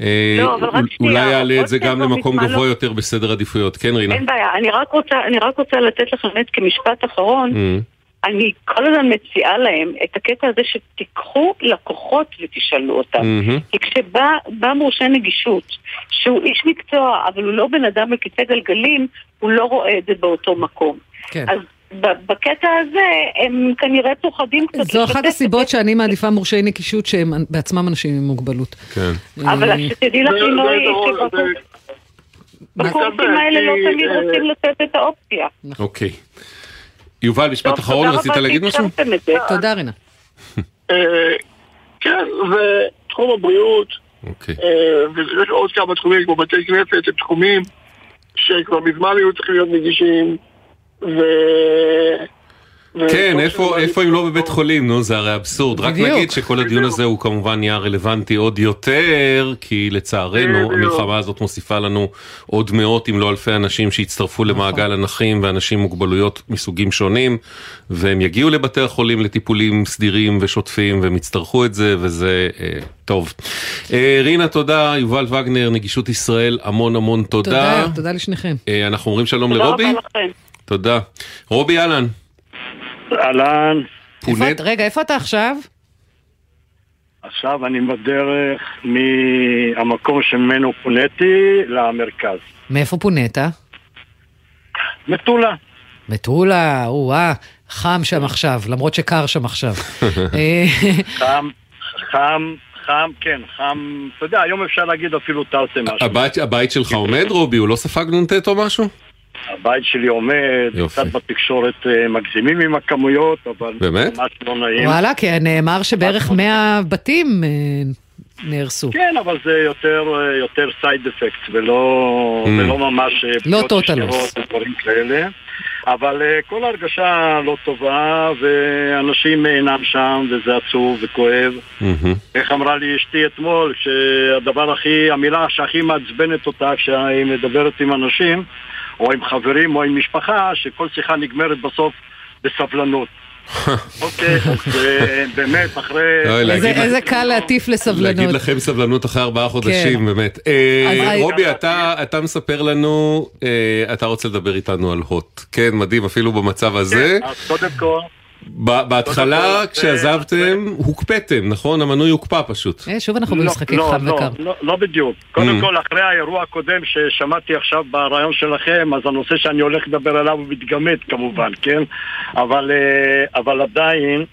אה, לא, אולי יעלה את זה גם למקום גבוה לא- יותר בסדר עדיפויות, כן רינה? אין בעיה, אני רק רוצה, אני רק רוצה לתת לך באמת כמשפט אחרון, Mm. אני כל הזמן מציעה להם את הקטע הזה שתיקחו לקוחות ותשאלו אותם. מהמם. כי כשבא בא מורשה נגישות, שהוא איש מקצוע, אבל הוא לא בן אדם בכיסא גלגלים, הוא לא רואה את זה באותו מקום. כן. אז בקטע הזה הם כנראה פוחדים קצת זו אחת הסיבות שאני מעדיפה מורשי נגישות שהם בעצמם אנשים עם מוגבלות. כן. אבל שתדעי לך, לינוי, שבקורסים האלה לא תמיד רוצים לתת את האופציה. אוקיי. יובל, משפט אחרון, רצית להגיד משהו? תודה, רינה. כן, ותחום הבריאות, אוקיי. ויש עוד כמה תחומים כמו בתי כנסת, הם תחומים שכבר מזמן היו צריכים להיות נגישים, ו... כן, איפה, איפה אם לא בבית חולים, נו, זה הרי אבסורד. רק בדיוק. נגיד שכל הדיון הזה הוא כמובן נהיה רלוונטי עוד יותר, כי לצערנו המלחמה הזאת מוסיפה לנו עוד מאות אם לא אלפי אנשים שיצטרפו למעגל הנכים ואנשים עם מוגבלויות מסוגים שונים, והם יגיעו לבתי החולים לטיפולים סדירים ושוטפים והם יצטרכו את זה, וזה אה, טוב. אה, רינה, תודה, יובל וגנר, נגישות ישראל, המון המון תודה. תודה, תודה לשניכם. אה, אנחנו אומרים שלום תודה לרובי. רבה לכם. תודה. רובי אהלן. אהלן, פונה, איפה- רגע, איפה אתה עכשיו? עכשיו אני בדרך מהמקום שממנו פוניתי למרכז. מאיפה פונית? מטולה. מטולה, או-אה, חם שם עכשיו, למרות שקר שם עכשיו. <laughs> אה, חם, חם, חם, כן, חם, אתה יודע, היום אפשר להגיד אפילו תרתי משהו. הבית, הבית שלך עומד רובי? הוא לא ספג נ"ט או משהו? הבית שלי עומד, יופי. קצת בתקשורת אה, מגזימים עם הכמויות, אבל באמת? ממש לא נעים. וואלה, כי נאמר שבערך 100 בתים אה, נהרסו. כן, אבל זה יותר, אה, יותר סייד אפקט ולא, Mm. ולא ממש לא ישירות ודברים כאלה. אבל כל ההרגשה לא טובה, ואנשים אינם שם, וזה עצוב וכואב. מהמם. איך אמרה לי אשתי אתמול, שהדבר הכי, המילה שהכי מעצבנת אותה כשהיא מדברת עם אנשים, או עם חברים או עם משפחה, שכל שיחה נגמרת בסוף בסבלנות. <laughs> אוקיי, אז אה, באמת, אחרי... להגיד איזה קל להטיף להגיד לסבלנות. לכם סבלנות אחרי ארבעה חודשים, באמת. אה, רובי, אתה אתה מספר לנו, אה, אתה רוצה לדבר איתנו על הוט. כן, מדהים, אפילו במצב הזה. כן, אז קודם כל, בהתחלה, קודם כל, כשעזבתם, הוקפאתם, נכון? המנוי הוקפא פשוט. אה, שוב אנחנו לא, במשחקי לא, חם לא, וקר. לא, לא בדיוק. קודם Mm. כל, אחרי האירוע הקודם ששמעתי עכשיו ברעיון שלכם, אז הנושא שאני הולך לדבר עליו הוא מתגמד כמובן, כן? אבל, אה, אבל עדיין,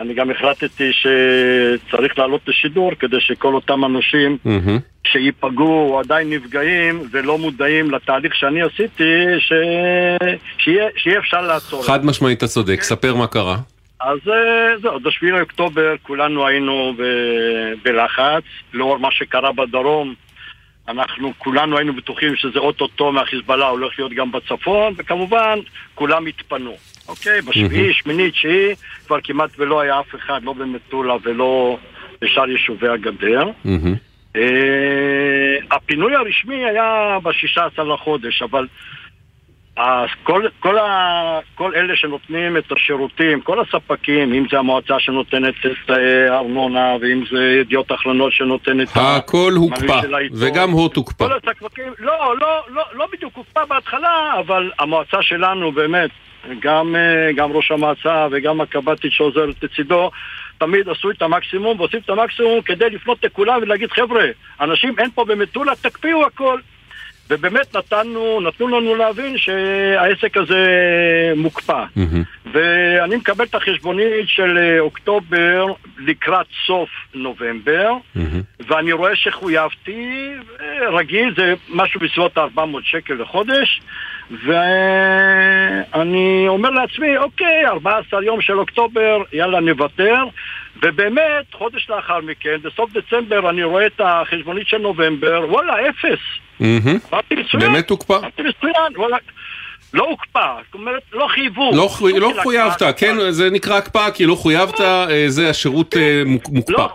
אני גם החלטתי שצריך לעלות לשידור כדי שכל אותם אנשים מהמם. שייפגעו או עדיין נפגעים ולא מודעים לתהליך שאני עשיתי, ש... שיהיה, שיהיה אפשר לעצור. חד משמעית אתה צודק, ספר מה קרה. אז אה, זהו, בשביל אוקטובר כולנו היינו ב- בלחץ, לאור מה שקרה בדרום. אנחנו כולנו היינו בטוחים שזה אוטוטו מהחיזבאללה הולך להיות גם בצפון, וכמובן כולם התפנו. אוקיי, בשביעי, שמיני, תשיעי, כבר כמעט ולא היה אף אחד, לא במטולה ולא בשאר יישובי הגדר. אה, הפינוי הרשמי היה ב-16 לחודש, אבל אז כל, כל, ה, כל אלה שנותנים את השירותים, כל הספקים, אם זה המועצה שנותנת את אה, הארנונה, ואם זה ידיעות אחרונות שנותנת... הכל הוקפא. וגם. כל הספקים, לא, לא, לא, לא בדיוק הוקפא בהתחלה, אבל המועצה שלנו באמת, גם, אה, גם ראש המועצה וגם הקב"טית שעוזרת לצידו, תמיד עשו את המקסימום ועושים את המקסימום כדי לפנות לכולם ולהגיד חבר'ה, אנשים אין פה במטולה, תקפיאו הכל. ובאמת נתנו, נתנו לנו להבין שהעסק הזה מוקפא. מהמם. ואני מקבל את החשבונית של אה, אוקטובר לקראת סוף נובמבר, מהמם. ואני רואה שחויבתי, אה, רגיל, זה משהו בסביבות 400 שקל לחודש, ואני אומר לעצמי, אוקיי, 14 יום של אוקטובר, יאללה נוותר, ובאמת, חודש לאחר מכן, בסוף דצמבר, אני רואה את החשבונית של נובמבר, וואלה, אפס. אמרתי, מצוין. באמת הוקפא. אמרתי, מצוין, וואלה. לא הוקפא, זאת אומרת, לא חייבו. לא חו- לא של חויבת. כן, זה נקרא הקפאה, כי לא חויבת, אה, זה השירות אה, מוק- מוקפא.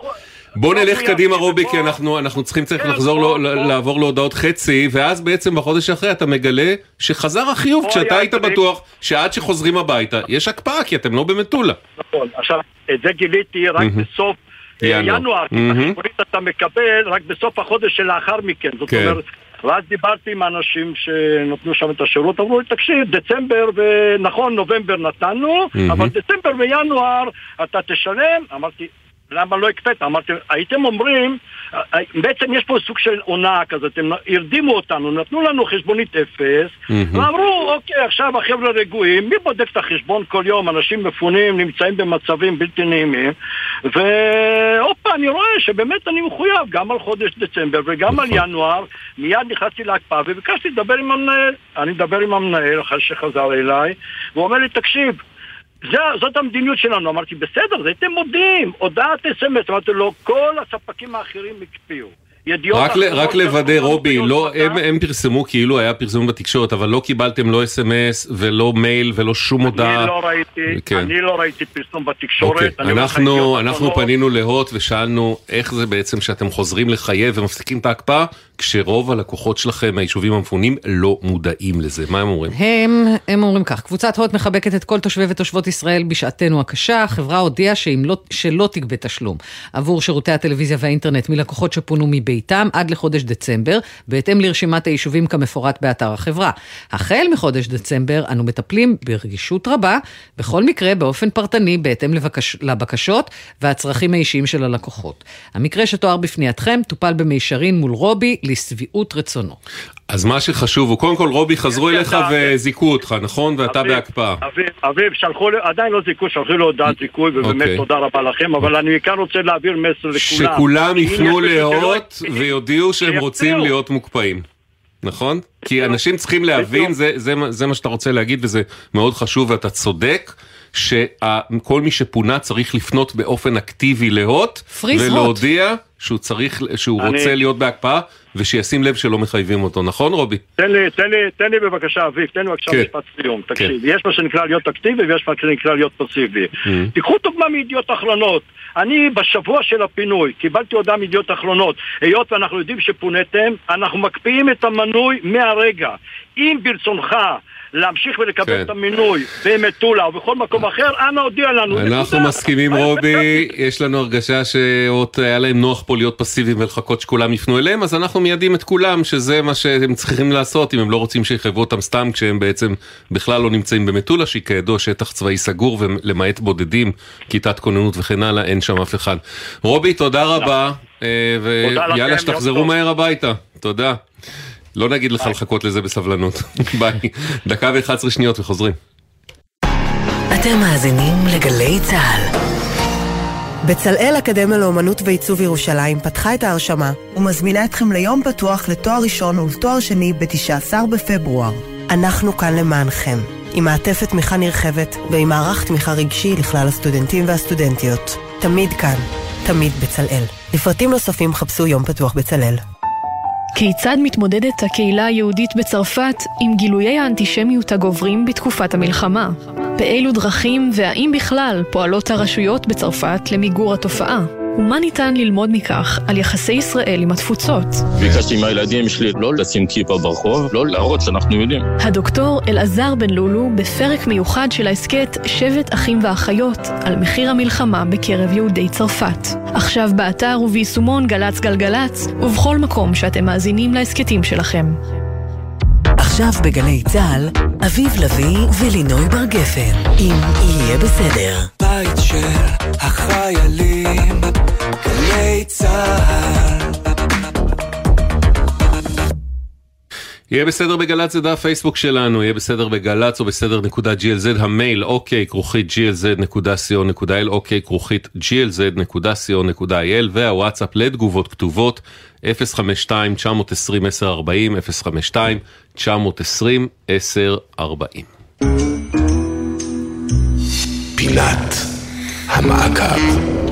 בוא לא נלך קדימה רובי, כי אנחנו אנחנו צריכים צריך לחזור לעבור להודעות חצי, ואז בעצם בחודש אחרי אתה מגלה שחזר החיוב, כשאתה היית בטוח שעד שחוזרים הביתה יש הקפאה, כי אתם לא במטולה. נכון. עכשיו, את זה גיליתי רק. בסוף אה, ינואר. כי. החשבונית אתה מקבל רק בסוף החודש שלאחר מכן. זאת כן. אומרת, ואז דיברתי עם האנשים שנתנו שם את השירות, אמרו לי, תקשיב, דצמבר ונכון, נובמבר נתנו, מהמם. אבל דצמבר וינואר אתה תשלם. אמרתי, למה לא הקפאת? אמרתי, הייתם אומרים, אה, בעצם יש פה סוג של הונאה כזאת, הם הרדימו אותנו, נתנו לנו חשבונית אפס, ואמרו, אוקיי, עכשיו החבר'ה רגועים, מי בודק את החשבון כל יום? אנשים מפונים, נמצאים במצבים בלתי נעימים, והופה, אני רואה שבאמת אני מחויב גם על חודש דצמבר וגם על נכון. ינואר, מיד נכנסתי להקפאה וביקשתי לדבר עם המנהל, אני מדבר עם המנהל אחרי שחזר אליי, והוא אומר לי, תקשיב, זה, זאת המדיניות שלנו. אמרתי, בסדר, זה הייתם מודיעים, הודעת אס.אם.אס. אמרתי לו, כל הספקים האחרים הקפיאו. רק, ל, רק לוודא, לנו רובי, לא. הם, הם פרסמו כאילו היה פרסום בתקשורת, אבל לא קיבלתם לא אס.אם.אס ולא מייל ולא שום הודעה. אני לא ראיתי, כן. אני לא ראיתי פרסום בתקשורת. אוקיי, אני אומר לך, אנחנו, אנחנו אחרונות. פנינו להוט ושאלנו איך זה בעצם שאתם חוזרים לחייב ומפסיקים את ההקפאה, כשרוב הלקוחות שלכם מהיישובים המפונים לא מודעים לזה. מה הם אומרים? הם, הם אומרים כך, קבוצת הוט מחבקת את כל תושבי ותושבות ישראל בשעתנו הקשה. החברה הודיעה לא, שלא תגבה תשלום עבור שירותי הטלוויזיה והאינטרנט מלקוחות שפונו מביתם עד לחודש דצמבר, בהתאם לרשימת היישובים כמפורט באתר החברה. החל מחודש דצמבר אנו מטפלים ברגישות רבה, בכל מקרה באופן פרטני, בהתאם לבקש, לבקשות והצרכים האישיים של הלקוחות. המקרה שתואר בפנייתכם טופל במישרין מול רובי לשביעות רצונו. אז מה שחשוב הוא, קודם כל רובי חזרו אליך. וזיכו אותך, נכון? ואתה בהקפאה. אביב, אביב, שלחו לי, עדיין לא זיכוי, שלחו לי הודעת זיכוי, ובאמת אוקיי. תודה רבה לכם, אבל אני מכאן רוצה להעביר מסר לכולם. שכולם יפנו להוט ויודיעו שהם. רוצים להיות מוקפאים. נכון? כי אנשים צריכים להבין, זה, זה, זה מה שאתה רוצה להגיד וזה מאוד חשוב ואתה צודק, שכל מי שפונה צריך לפנות באופן אקטיבי להוט, ולהודיע שהוא צריך, שהוא אני- רוצה להיות בהקפאה, ושישים לב שלא מחייבים אותו, נכון רובי? תן לי, תן לי, תן לי בבקשה, אביב, תן לי בבקשה כן. משפט סיום. תקשיב, יש מה שנקרא להיות אקטיבי ויש מה שנקרא להיות פסיבי. Mm-hmm. תיקחו דוגמה מידיעות אחרונות. אני בשבוע של הפינוי קיבלתי הודעה מידיעות אחרונות. היות ואנחנו יודעים שפוניתם, אנחנו מקפיאים את המנוי מהרגע. אם ברצונך להמשיך ולקבל כן. את המינוי במטולה או בכל מקום אחר, אנא הודיע לנו. אנחנו. מסכימים <laughs> רובי, יש לנו הרגשה שעוד היה להם נוח פה להיות פסיביים ולחכות שכולם יפנו אליהם, אז אנחנו מיידעים את כולם שזה מה שהם צריכים לעשות אם הם לא רוצים שיחייבו אותם סתם כשהם בעצם בכלל לא נמצאים במטולה, שהיא כידוע שטח צבאי סגור ולמעט בודדים, כיתת כוננות וכן הלאה, אין שם אף אחד. רובי, תודה רבה, אה, ויאללה שתחזרו. מהר הביתה, תודה. לא נגיד לך לחכות לזה בסבלנות. <laughs> ביי. דקה ו-11 שניות וחוזרים. אתם מאזינים לגלי צה"ל. בצלאל אקדמיה לאומנות ועיצוב ירושלים פתחה את ההרשמה ומזמינה אתכם ליום פתוח לתואר ראשון ולתואר שני ב-19 בפברואר. אנחנו כאן למענכם, עם מעטפת תמיכה נרחבת ועם מערך תמיכה רגשי לכלל הסטודנטים והסטודנטיות. תמיד כאן, תמיד בצלאל. לפרטים נוספים חפשו יום פתוח בצלאל. כיצד מתמודדת הקהילה היהודית בצרפת עם גילויי האנטישמיות הגוברים בתקופת המלחמה? באילו דרכים והאם בכלל פועלות הרשויות בצרפת למיגור התופעה? ומה ניתן ללמוד מכך על יחסי ישראל עם התפוצות? ביקשתי מהילדים שלי לא לשים כיפה ברחוב, לא להראות שאנחנו יודעים. הדוקטור אלעזר בן לולו בפרק מיוחד של ההסכת שבט אחים ואחיות על מחיר המלחמה בקרב יהודי צרפת. עכשיו באתר וביישומון גל"צ גלגלצ ובכל מקום שאתם מאזינים להסכתים שלכם. עכשיו בגלי צה"ל, אביב לביא ולינוי בר גפן, אם יהיה בסדר. בית של החיילים, גלי צה"ל. יהיה בסדר בגל"צ זה דף פייסבוק שלנו, יהיה בסדר בגל"צ או בסדר נקודה glz, המייל אוקיי כרוכית glz.co.il, אוקיי כרוכית glz.co.il, והוואטסאפ לתגובות כתובות 052-920-1040, 052-920-1040. פינת המעקב.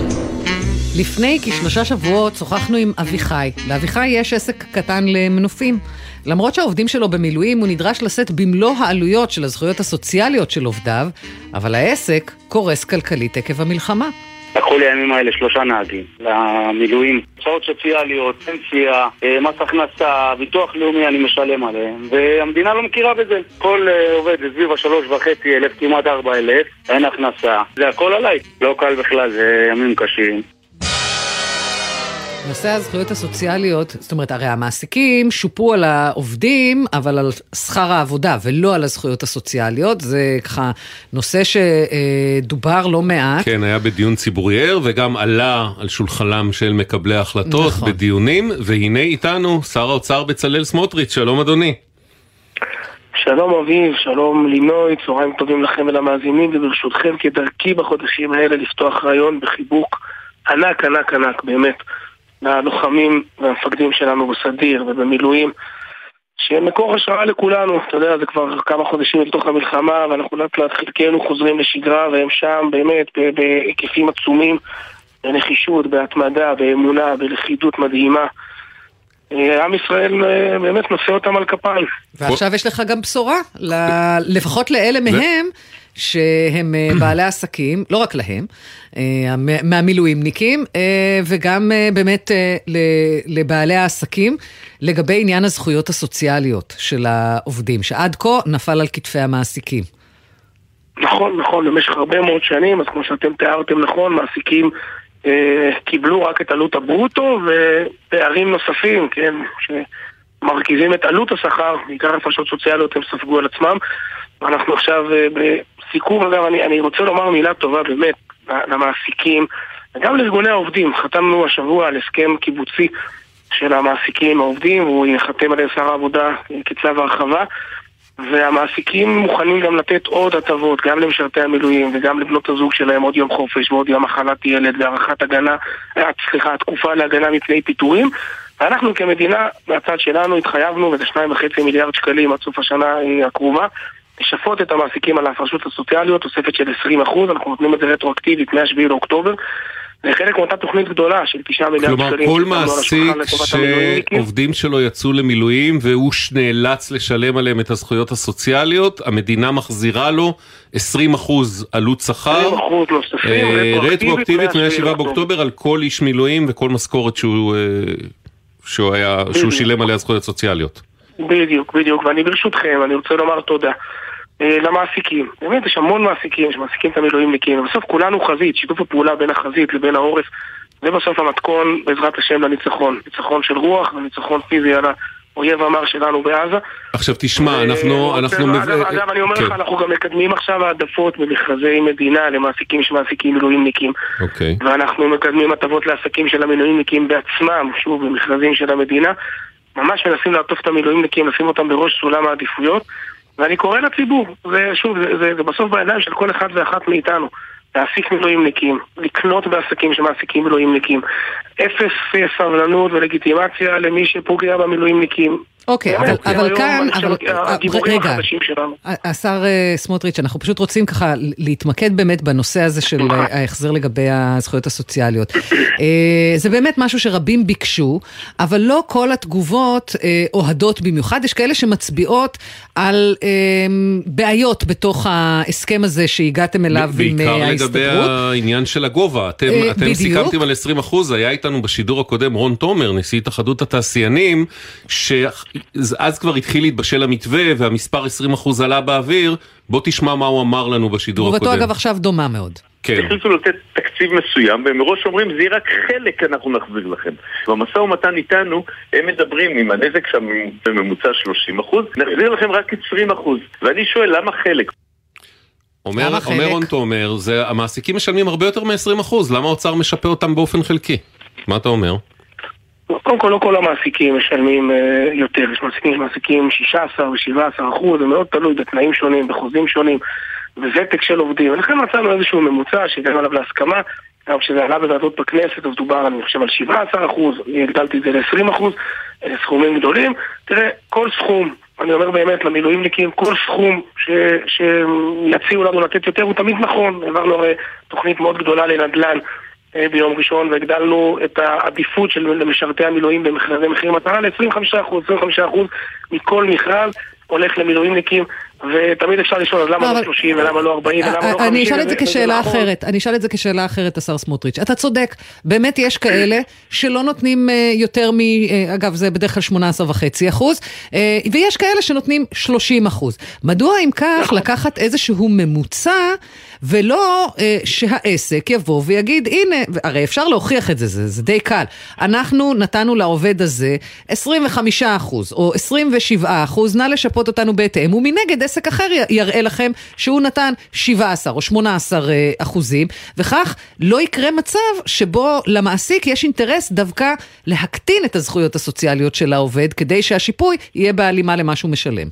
לפני כשלושה שבועות שוחחנו עם אביחי. לאביחי יש עסק קטן למנופים. למרות שהעובדים שלו במילואים, הוא נדרש לשאת במלוא העלויות של הזכויות הסוציאליות של עובדיו, אבל העסק קורס כלכלית עקב המלחמה. לקחו לי הימים האלה שלושה נהגים למילואים. הוצאות סוציאליות, פנסיה, אה, מס הכנסה, ביטוח לאומי אני משלם עליהם והמדינה לא מכירה בזה. כל אה, עובד זה סביב השלוש וחצי אלף, כמעט ארבע אלף, אין הכנסה. זה הכל עליי. לא קל בכלל, זה ימים קשים. נושא הזכויות הסוציאליות, זאת אומרת, הרי המעסיקים שופו על העובדים, אבל על שכר העבודה, ולא על הזכויות הסוציאליות. זה ככה נושא שדובר לא מעט. כן, היה בדיון ציבורי ער, וגם עלה על שולחנם של מקבלי ההחלטות נכון. בדיונים, והנה איתנו שר האוצר בצלאל סמוטריץ', שלום אדוני. שלום אביב, שלום לינוי, צהריים טובים לכם ולמאזינים, וברשותכם כדרכי בחודשים האלה לפתוח רעיון בחיבוק ענק ענק ענק, באמת. ללוחמים והמפקדים שלנו בסדיר ובמילואים, שהם מקור השראה לכולנו. אתה יודע, זה כבר כמה חודשים לתוך המלחמה, ואנחנו לאט לאט חלקנו חוזרים לשגרה, והם שם באמת בהיקפים עצומים, בנחישות, בהתמדה, באמונה, בלכידות מדהימה. אה, עם ישראל אה, באמת נושא אותם על כפיים. ועכשיו יש לך גם בשורה, לפחות לאלה מהם. שהם אה, <clears throat> בעלי עסקים, לא רק להם, אה, מהמילואימניקים, אה, וגם באמת לבעלי העסקים, לגבי עניין הזכויות הסוציאליות של העובדים, שעד כה נפל על כתפי המעסיקים. נכון, נכון, במשך הרבה מאוד שנים, אז כמו שאתם תיארתם נכון, מעסיקים אה, קיבלו רק את עלות הברוטו ופערים נוספים, כן, שמרכיבים את עלות השכר, בעיקר הפרשות סוציאליות הם ספגו על עצמם. ואנחנו עכשיו אה, בסיכום, אגב, אני, אני רוצה לומר מילה טובה באמת למעסיקים וגם לארגוני העובדים. חתמנו השבוע על הסכם קיבוצי של המעסיקים העובדים, והוא ייחתם על ידי שר העבודה כצו הרחבה. והמעסיקים מוכנים גם לתת עוד הטבות, גם למשרתי המילואים וגם לבנות הזוג שלהם עוד יום חופש ועוד יום מחלת ילד והארכת הגנה, אה, סליחה, תקופה להגנה מפני פיטורים. ואנחנו כמדינה, מהצד שלנו, התחייבנו, וזה שניים וחצי מיליארד שקלים עד סוף השנה הקרובה, לשפות את המעסיקים על ההפרשות הסוציאליות, תוספת של 20%, אנחנו נותנים את זה רטרואקטיבית מ-7 לאוקטובר. זה חלק מאותה תוכנית גדולה של 9 מיליארד שקלים. כלומר, כל מעסיק שעובדים שלו יצאו למילואים והוא נאלץ לשלם עליהם את הזכויות הסוציאליות, המדינה מחזירה לו 20 עלות שכר. 20 נוספים, אה, רטרואקטיבית מ-7 באוקטובר על כל איש מילואים וכל משכורת שהוא, אה, שהוא, היה, שהוא שילם עליה זכויות סוציאליות. בדיוק, בדיוק, ואני ברשותכם, אני רוצה לומר תודה. אה, למעסיקים. באמת, יש המון מעסיקים שמעסיקים את המילואימניקים, ובסוף כולנו חזית, שיתוף הפעולה בין החזית לבין העורף, זה בסוף המתכון, בעזרת השם, לניצחון. ניצחון של רוח וניצחון פיזי על האויב המר שלנו בעזה. עכשיו תשמע, אנחנו... אנחנו אגב, אגב, אני אומר כן. לך, אנחנו גם מקדמים עכשיו העדפות במכרזי מדינה למעסיקים שמעסיקים מילואימניקים. אוקיי. ואנחנו מקדמים הטבות לעסקים של המילואימניקים בעצמם, שוב, במכרזים של המדינה. ממש מנסים לעטוף את המילואימניקים, לשים אותם בראש סולם העדיפויות. ואני קורא לציבור, זה שוב, זה, זה, זה בסוף בידיים של כל אחד ואחת מאיתנו. להעסיק מילואימניקים, לקנות בעסקים שמעסיקים מילואימניקים. אפס סבלנות ולגיטימציה למי שפוגע במילואימניקים. אוקיי, אבל, אבל כאן, אבל, רגע, השר אה, סמוטריץ', אנחנו פשוט רוצים ככה להתמקד באמת בנושא הזה של ההחזר לגבי הזכויות הסוציאליות. אה, זה באמת משהו שרבים ביקשו, אבל לא כל התגובות אה, אוהדות במיוחד, יש כאלה שמצביעות על בעיות בתוך ההסכם הזה שהגעתם אליו עם ההסתדרות. בעיקר לגבי העניין של הגובה, אתם, אתם סיכמתם על 20 אחוז, היה איתנו בשידור הקודם רון תומר, נשיא התאחדות התעשיינים, ש... אז כבר התחיל להתבשל המתווה והמספר 20% עלה באוויר, בוא תשמע מה הוא אמר לנו בשידור הקודם. תגובתו אגב עכשיו דומה מאוד. כן. החליטו לתת תקציב מסוים, והם מראש אומרים, זה יהיה רק חלק אנחנו נחזיר לכם. במשא ומתן איתנו, הם מדברים, עם הנזק שם בממוצע 30 נחזיר לכם רק 20 ואני שואל, למה חלק? אומר, אומר רון תומר, המעסיקים משלמים הרבה יותר מ-20 למה האוצר משפה אותם באופן חלקי? מה אתה אומר? קודם כל, לא כל המעסיקים משלמים אה, יותר, יש מעסיקים שמעסיקים 16 ו-17 אחוז, זה מאוד תלוי בתנאים שונים, בחוזים שונים, בוותק של עובדים, ולכן מצאנו איזשהו ממוצע שהגענו עליו להסכמה, גם כשזה עלה בוועדות בכנסת, אז דובר, אני חושב, על 17 אחוז, אני הגדלתי את זה ל-20 אחוז, סכומים גדולים. תראה, כל סכום, אני אומר באמת למילואימניקים, כל סכום שיציעו לנו לתת יותר הוא תמיד נכון, העברנו הרי תוכנית מאוד גדולה לנדל"ן. אה, ביום ראשון והגדלנו את העדיפות של משרתי המילואים במכרזי מחיר מטרה ל-25%, 25% מכל מכרז הולך למילואימניקים, ותמיד אפשר לשאול, אז למה לא 30 ולמה לא 40 ולמה לא 50? אני אשאל את זה כשאלה. אחרת, אני אשאל את זה כשאלה אחרת, השר סמוטריץ'. אתה צודק, באמת יש כאלה שלא נותנים אה, יותר מ... אה, אגב, זה בדרך כלל 18.5 אחוז, ויש כאלה שנותנים 30 אחוז. מדוע אם כך נכון. לקחת איזשהו ממוצע ולא אה, שהעסק יבוא ויגיד, הנה, הרי אפשר להוכיח את זה, זה, זה די קל. אנחנו נתנו לעובד הזה 25 אחוז או 27 אחוז, נא לשפות אותנו בהתאם, ומנגד עסק אחר יראה לכם שהוא נתן 17 או 18 אה, אחוזים, וכך לא יקרה מצב שבו למעסיק יש אינטרס דווקא להקטין את הזכויות הסוציאליות של העובד, כדי שהשיפוי יהיה בהלימה למה שהוא משלם.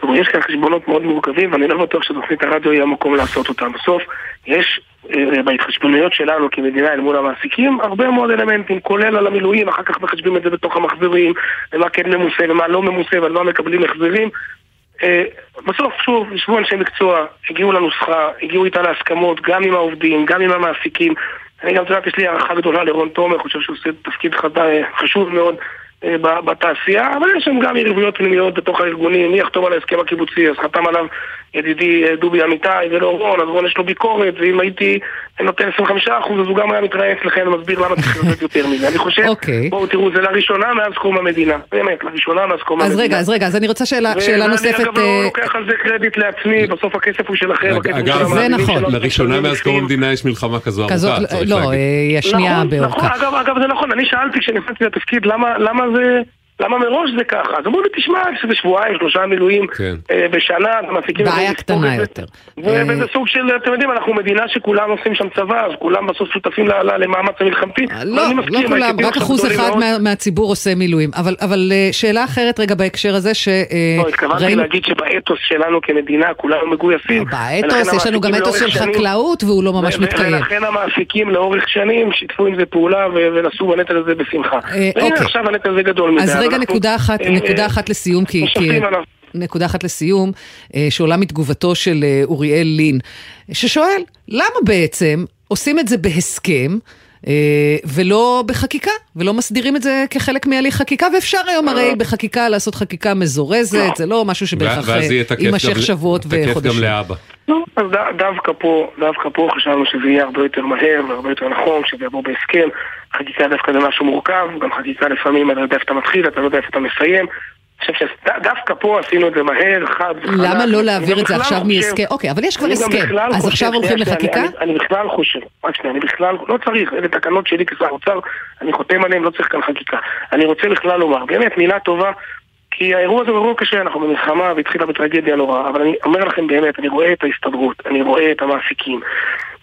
תראו, יש כאן חשבונות מאוד מורכבים, ואני לא בטוח שתוכנית הרדיו יהיה המקום לעשות אותם. בסוף, יש אה, בהתחשבנויות שלנו כמדינה אל מול המעסיקים הרבה מאוד אלמנטים, כולל על המילואים, אחר כך מחשבים את זה בתוך המחזורים, ומה כן ממוסה ומה לא ממוסה ועל מה מקבלים החזרים. אה, בסוף, שוב, ישבו אנשי מקצוע, הגיעו לנוסחה, הגיעו איתה להסכמות, גם עם העובדים, גם עם המעסיקים. אני גם, את יודעת, יש לי הערכה גדולה לרון תומר, חושב שהוא עושה תפקיד חשוב מאוד בתעשייה, אבל יש שם גם יריבויות פנימיות בתוך הארגונים, מי יחתום על ההסכם הקיבוצי, אז חתם עליו ידידי אה, דובי אמיתי ולא רון, אז רון יש לו ביקורת, ואם הייתי נותן 25% אז הוא גם היה מתראיין אצלכם ומסביר למה צריך לתת <laughs> יותר מזה. אני חושב, בואו תראו, זה לראשונה מאז קום המדינה, באמת, לראשונה מאז קום אז המדינה. רגע, אז רגע, אז אני רוצה שאלה, שאלה נוספת. ואני אגב לא אה, לוקח על זה קרדיט לעצמי, בסוף הכסף הוא שלכם, הכסף הוא של אגב, המאזינים נכון. לראשונה מאז קום. המדינה יש מלחמה כזו ארוכה, צריך לא, להגיד. אה, היא השנייה נכון, באורכה. נכון, אגב, אגב, זה נכון, אני שאלתי כשנכנסתי לתפקיד למה, למה זה... למה מראש זה ככה? אז אמרו לי, תשמע, יש איזה שבועיים, שלושה מילואים כן. אה, בשנה, המעסיקים... בעיה קטנה. יותר. ו- וזה סוג של, אתם יודעים, אנחנו מדינה שכולם עושים שם צבא, אז כולם בסוף שותפים למאמץ המלחמתי. לא, אני לא מסכים, כולם, רק אחוז אחד מהציבור עושה מילואים. אבל- אבל אה, שאלה אחרת רגע בהקשר הזה, לא, התכוונתי. להגיד שבאתוס שלנו כמדינה כולנו מגויסים. באתוס, יש לנו גם אתוס של חקלאות והוא לא ממש מתקיים. ולכן המעסיקים לאורך שנים שיתפו עם זה פעולה ונשאו בנטל הזה בשמחה. אה, אוקיי. עכשיו הנטל הזה גדול מדי. רגע נקודה אחת, אה, נקודה אחת לסיום, כי... נקודה אחת לסיום, אה, שעולה מתגובתו של אה, אוריאל לין, ששואל, למה בעצם עושים את זה בהסכם? אה, ולא בחקיקה, ולא מסדירים את זה כחלק מהליך חקיקה, ואפשר היום הרי בחקיקה לעשות חקיקה מזורזת, זה לא משהו שבהכרח ואז אה, יהיה תקף יימשך גם- שבועות תקף גם וחודשים. לאבא. לא, אז דווקא פה, דווקא פה חשבנו שזה יהיה הרבה יותר מהר והרבה יותר נכון, שזה יבוא בהסכם. חקיקה דווקא זה משהו מורכב, גם חקיקה לפעמים אתה יודע איפה אתה מתחיל, אתה לא יודע איפה אתה מסיים. חושב שדווקא פה עשינו את זה מהר, חד וחלק. למה לא להעביר את זה עכשיו מהסכם? אוקיי, אבל יש כבר הסכם, אז עכשיו הולכים לחקיקה? אני, אני בכלל חושב, רק שנייה, אני בכלל, לא צריך, אלה תקנות שלי כשר אוצר, אני חותם עליהן, לא צריך כאן חקיקה. אני רוצה בכלל לומר, באמת, מילה טובה, כי האירוע הזה הוא אירוע קשה, אנחנו במלחמה והתחילה בטרגדיה נוראה, אבל אני אומר לכם באמת, אני רואה את ההסתדרות, אני רואה את המעסיקים,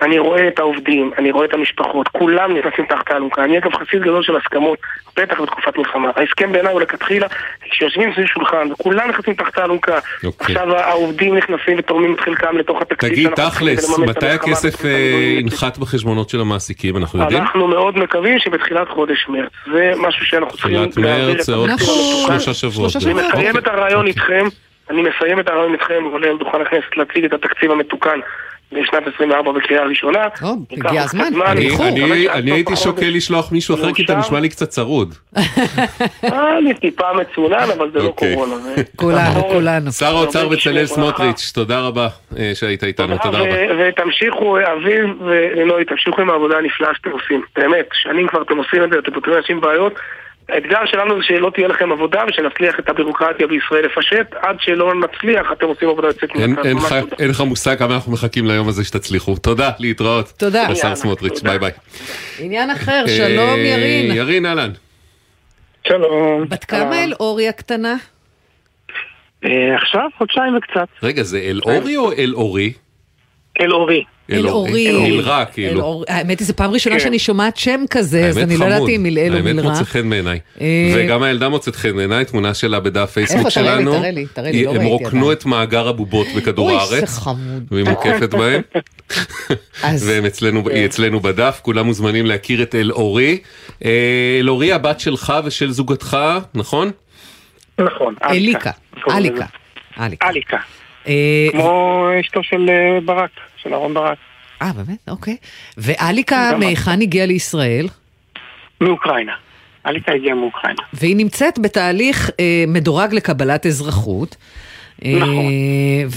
אני רואה את העובדים, אני רואה את המשפחות, כולם נכנסים תחת האלונקה. אני אגב חסיד גדול של הסכמות, בטח בתקופת מלחמה. ההסכם בעיניי הוא לכתחילה, כשיושבים סביב שולחן וכולם נכנסים תחת האלונקה, אוקיי. עכשיו העובדים נכנסים ותורמים את חלקם לתוך התקציב. תגיד, תכלס, מתי הכסף אה. ינחת בחשבונות של המעסיקים, אנחנו יודעים? אנחנו מאוד מקווים שבתחילת חודש מרץ. זה משהו שאנחנו צריכים תחילת להעביר מרץ, את. שלושה שבועות. אני מסיים אוקיי. את הרעיון איתכם, אני מסיים את הרעיון איתכם, עולה על דוכן הכנסת להציג את התקציב המתוקן לשנת 24 בקריאה ראשונה. ייקח הגיע הזמן, זמן, אני- הייתי שוקל. לשלוח מישהו אחר, כי אתה. נשמע לי קצת צרוד. <laughs> אה, אני טיפה מצונן, אבל זה לא אוקיי. קורונה. כולנו, כולנו. שר האוצר בצלאל. סמוטריץ', תודה רבה אה, שהיית איתנו, תודה רבה. ותמשיכו, אביב ונוי, תמשיכו עם העבודה הנפלאה שאתם עושים. באמת, שנים כבר אתם עושים את זה, אתם פותרים לאנשים בעיות. האתגר שלנו זה שלא תהיה לכם עבודה ושנצליח את הבירוקרטיה בישראל לפשט. עד שלא נצליח, אתם עושים עבודה יוצאת מן אין- לך- תודה. אין לך מושג כמה אנחנו מחכים ליום הזה שתצליחו. תודה, להתראות. תודה. לשר סמוטריץ', ביי ביי. עניין אחר, שלום אה, ירין. ירין, אהלן. שלום. בת כמה אלאורי הקטנה? אה, עכשיו חודשיים וקצת. רגע, זה אלאורי או אלאורי? אלאורי. אלאורי. נלרע, כאילו. האמת היא, זו פעם ראשונה כן. שאני שומעת שם כזה, אז האמת אני לא חמוד. ידעתי אם מלעיל או האמת מלרע. מוצא חן בעיניי. אה, וגם הילדה מוצאת חן בעיניי, תמונה שלה בדף פייסבוק איפה? תראה לי, שלנו. תראה לי, לא הם ראיתי רוקנו את מאגר הבובות בכדור אוי, הארץ. זה חמוד. והיא מוקפת בהם. והם אצלנו, היא אצלנו בדף, כולם מוזמנים להכיר את אלאורי. אה, אלאורי הבת שלך ושל זוגתך, נכון? נכון. אליקה. אליקה. אליקה. אה, כמו אשתו של אה, ברק, של אהרן ברק. אה, באמת? אוקיי. ואליקה, מהיכן הגיעה לישראל? מאוקראינה. אליקה הגיעה מאוקראינה. והיא נמצאת בתהליך אה, מדורג לקבלת אזרחות. אה, נכון.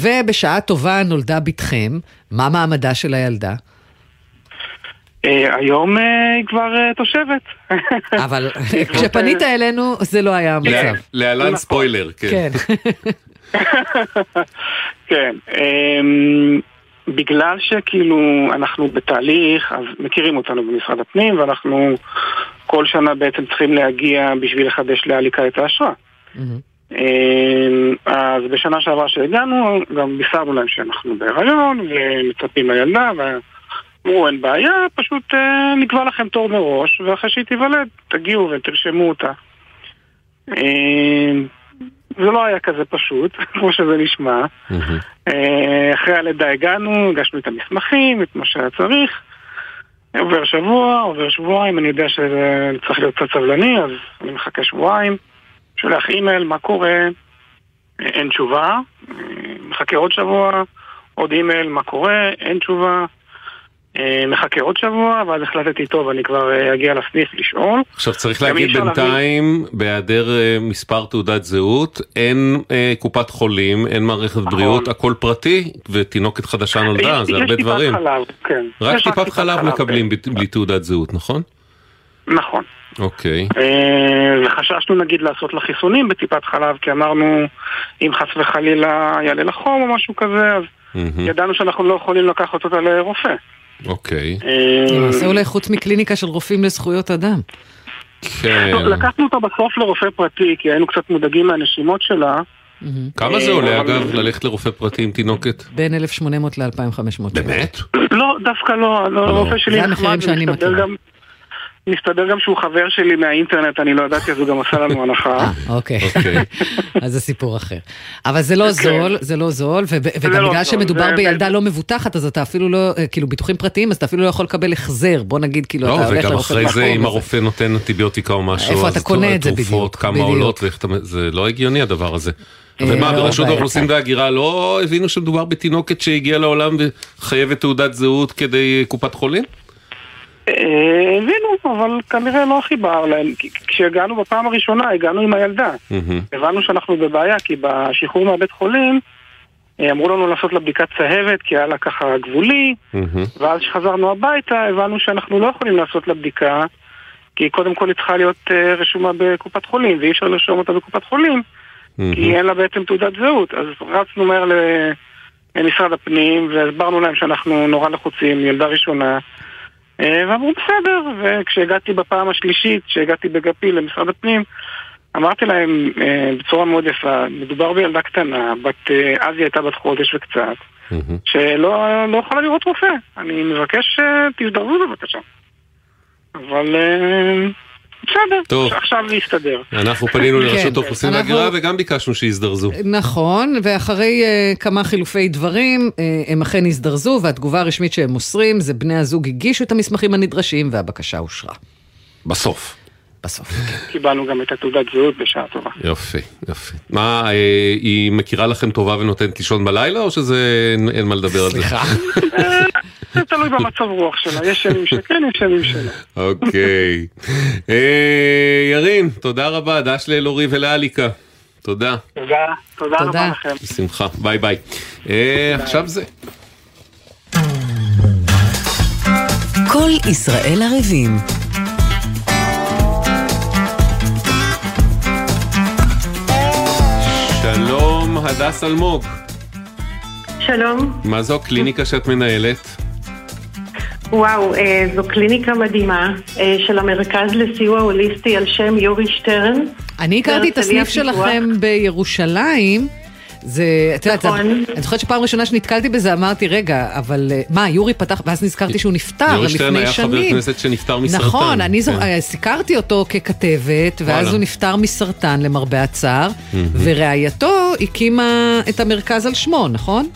ובשעה טובה נולדה בתכם. מה מעמדה של הילדה? אה, היום אה, היא כבר אה, תושבת. אבל <laughs> כשפנית אלינו זה לא היה המצב. לה- להלן ספוילר, כן. <laughs> כן. אמ, בגלל שכאילו אנחנו בתהליך, אז מכירים אותנו במשרד הפנים, ואנחנו כל שנה בעצם צריכים להגיע בשביל לחדש לאליקה את האשרה. אמ, אז בשנה שעברה שהגענו, גם בישרנו להם שאנחנו בהיריון, ומצפים לילדה, ואמרו אין בעיה, פשוט אה, נקבע לכם תור מראש, ואחרי שהיא תיוולד, תגיעו ותרשמו אותה. זה לא היה כזה פשוט, <laughs> כמו שזה נשמע. אה, אחרי הלידה הגענו, הגשנו את המסמכים, את מה שהיה צריך. עובר שבוע, עובר שבועיים, אני יודע שזה צריך להיות קצת סבלני, אז אני מחכה שבועיים. שולח אימייל, מה קורה, אין תשובה, מחכה עוד שבוע, עוד אימייל, מה קורה, אין תשובה, מחכה עוד שבוע, ואז החלטתי, טוב, אני כבר אה, אגיע לסניף לשאול. עכשיו צריך להגיד בינתיים, בהיעדר אה, מספר תעודת זהות, אין אה, קופת חולים, אין מערכת נכון. בריאות, הכל פרטי, ותינוקת חדשה נולדה, זה הרבה דברים. חלב, כן. רק טיפת חלב מקבלים ב- בלי תעודת זהות, נכון? נכון. אוקיי. אה, וחששנו נגיד לעשות לה חיסונים בטיפת חלב, כי אמרנו, אם חס וחלילה יעלה לה חום או משהו כזה, אז ידענו שאנחנו לא יכולים לקחת אותה לרופא. אוקיי. אה, למעשה אולי חוץ מקליניקה של רופאים לזכויות אדם. כן. לא, לקחנו אותה בסוף לרופא פרטי, כי היינו קצת מודאגים מהנשימות שלה. כמה זה אה, עולה אבל- אגב, ללכת לרופא פרטי עם תינוקת? בין 1,800 ל-2,500. באמת? לא, דווקא לא, לא, הרופא שלי זה נחמד, המחירים שאני מכירה. גם- מסתבר גם שהוא חבר שלי מהאינטרנט, אני לא ידעתי, אז הוא גם עשה לנו הנחה. אוקיי, <laughs> אז זה סיפור אחר. אבל זה לא זול, זה לא זול, וגם לא בגלל שמדובר בילדה לא מבוטחת, אז אתה אפילו לא, אה, כאילו ביטוחים פרטיים, אז אתה אפילו לא יכול לקבל החזר, בוא נגיד, כאילו, לא, אתה הולך וגם לרופא אחרי זה, אם. הרופא נותן אנטיביוטיקה או משהו, איפה אז אתה קונה את זה התרופות, בדיוק, כמה. עולות, זה לא הגיוני הדבר הזה. אה, ומה, לא, ברשות. האוכלוסין וההגירה לא הבינו שמדובר בתינוקת שהגיעה לעולם וחייבת תעודת זהות כדי קופת חולים? הבינו, אבל כנראה לא הכי בער להם. כשהגענו בפעם הראשונה, הגענו עם הילדה. הבנו שאנחנו בבעיה, כי בשחרור מהבית חולים, אה, אמרו לנו לעשות לה בדיקת צהבת, כי היה לה ככה גבולי, ואז כשחזרנו הביתה, הבנו שאנחנו לא יכולים לעשות לה בדיקה, כי קודם כל היא צריכה להיות אה, רשומה בקופת חולים, ואי אפשר לרשום אותה בקופת חולים, כי אין לה בעצם תעודת זהות. אז רצנו מהר למשרד הפנים, והסברנו להם שאנחנו נורא לחוצים, ילדה ראשונה. אה, ואמרו בסדר, וכשהגעתי בפעם השלישית, כשהגעתי בגפי למשרד הפנים, אמרתי להם אה, בצורה מאוד יפה, מדובר בילדה קטנה, בת, אה, אז היא הייתה בת חודש וקצת, שלא לא יכולה לראות רופא. אני מבקש שתזדרזו בבקשה. אבל בסדר, טוב. עכשיו זה יסתדר. אנחנו פנינו כן, לרשות האוכלוסין אנחנו- וההגירה וגם ביקשנו שיזדרזו. נכון, ואחרי uh, כמה חילופי דברים, uh, הם אכן הזדרזו, והתגובה הרשמית שהם מוסרים זה בני הזוג הגישו את המסמכים הנדרשים והבקשה אושרה. בסוף. בסוף. קיבלנו גם את התעודת זהות בשעה טובה. יופי, יופי. מה, אה, היא מכירה לכם טובה ונותנת לישון בלילה, או שזה אין מה לדבר על זה? סליחה. זה תלוי במצב רוח שלה, יש ימים שכן, יש ימים שלא. אוקיי. אה, ירין, תודה רבה, דש לאלורי ולאליקה. תודה. תודה, תודה רבה לכם. בשמחה, ביי ביי. אה, עכשיו זה. כל ישראל ערבים. שלום, הדס אלמוג. שלום, מה זו הקליניקה שאת מנהלת? וואו, אה, זו קליניקה מדהימה אה, של המרכז לסיוע הוליסטי על שם יורי שטרן. אני הכרתי את הסניף. שלכם בירושלים. זה, את יודעת, נכון. אני זוכרת שפעם ראשונה שנתקלתי בזה אמרתי, רגע, אבל אה, מה, יורי פתח, ואז נזכרתי שהוא נפטר יורי שטרן לפני היה חבר שנים. כנסת שנפטר מסרטן. נכון, אני זו- כן. סיקרתי אותו ככתבת, ואז וואלה. הוא נפטר מסרטן למרבה הצער. ורעייתו הקימה את המרכז על שמו, נכון?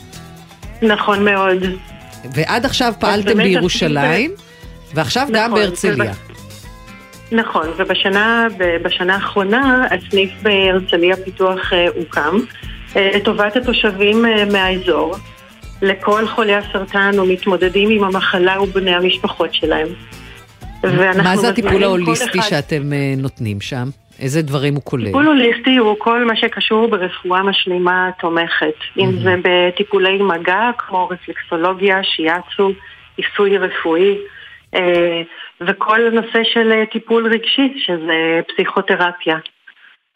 נכון מאוד. ועד עכשיו פעלתם בירושלים, ועכשיו גם נכון, בהרצליה. נכון, ובשנה בשנה האחרונה הסניף בהרצליה פיתוח אה, הוקם אה, לטובת התושבים אה, מהאזור. לכל חולי הסרטן ומתמודדים עם המחלה ובני המשפחות שלהם. מה זה הטיפול ההוליסטי אחד- שאתם נותנים שם? איזה דברים הוא כולל? טיפול הוליסטי הוא כל מה שקשור ברפואה משלימה תומכת. אם זה בטיפולי מגע, כמו רפלקסולוגיה, שיאצו, עיסוי רפואי, אה, וכל הנושא של אה, טיפול רגשי, שזה פסיכותרפיה.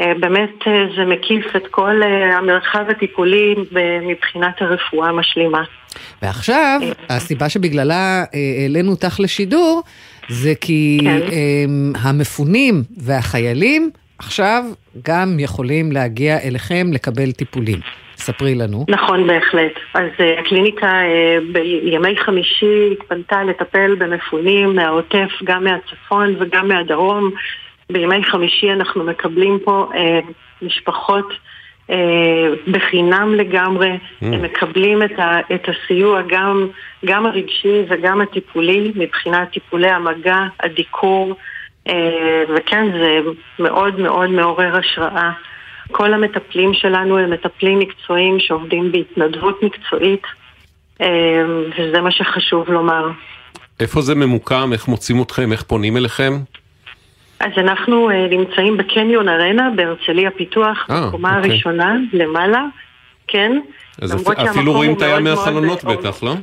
אה, באמת זה מקיף את כל המרחב הטיפולי מבחינת הרפואה המשלימה. ועכשיו, הסיבה שבגללה העלינו אותך לשידור, זה כי כן. המפונים והחיילים עכשיו גם יכולים להגיע אליכם לקבל טיפולים. ספרי לנו. נכון, בהחלט. אז הקליניקה בימי חמישי התפנתה לטפל במפונים מהעוטף, גם מהצפון וגם מהדרום. בימי חמישי אנחנו מקבלים פה אה, משפחות בחינם לגמרי, mm. הם מקבלים את, ה, את הסיוע גם, גם הרגשי וגם הטיפולי מבחינת טיפולי המגע, הדיקור, אה, וכן, זה מאוד מאוד מעורר השראה. כל המטפלים שלנו הם מטפלים מקצועיים שעובדים בהתנדבות מקצועית, אה, וזה מה שחשוב לומר. איפה זה ממוקם? איך מוצאים אתכם? איך פונים אליכם? אז אנחנו uh, נמצאים בקניון ארנה בהרצליה פיתוח, אה, בקומה אוקיי. הראשונה, למעלה, כן. אז אפ... אפילו רואים את הים מהחלונות בטח, לא?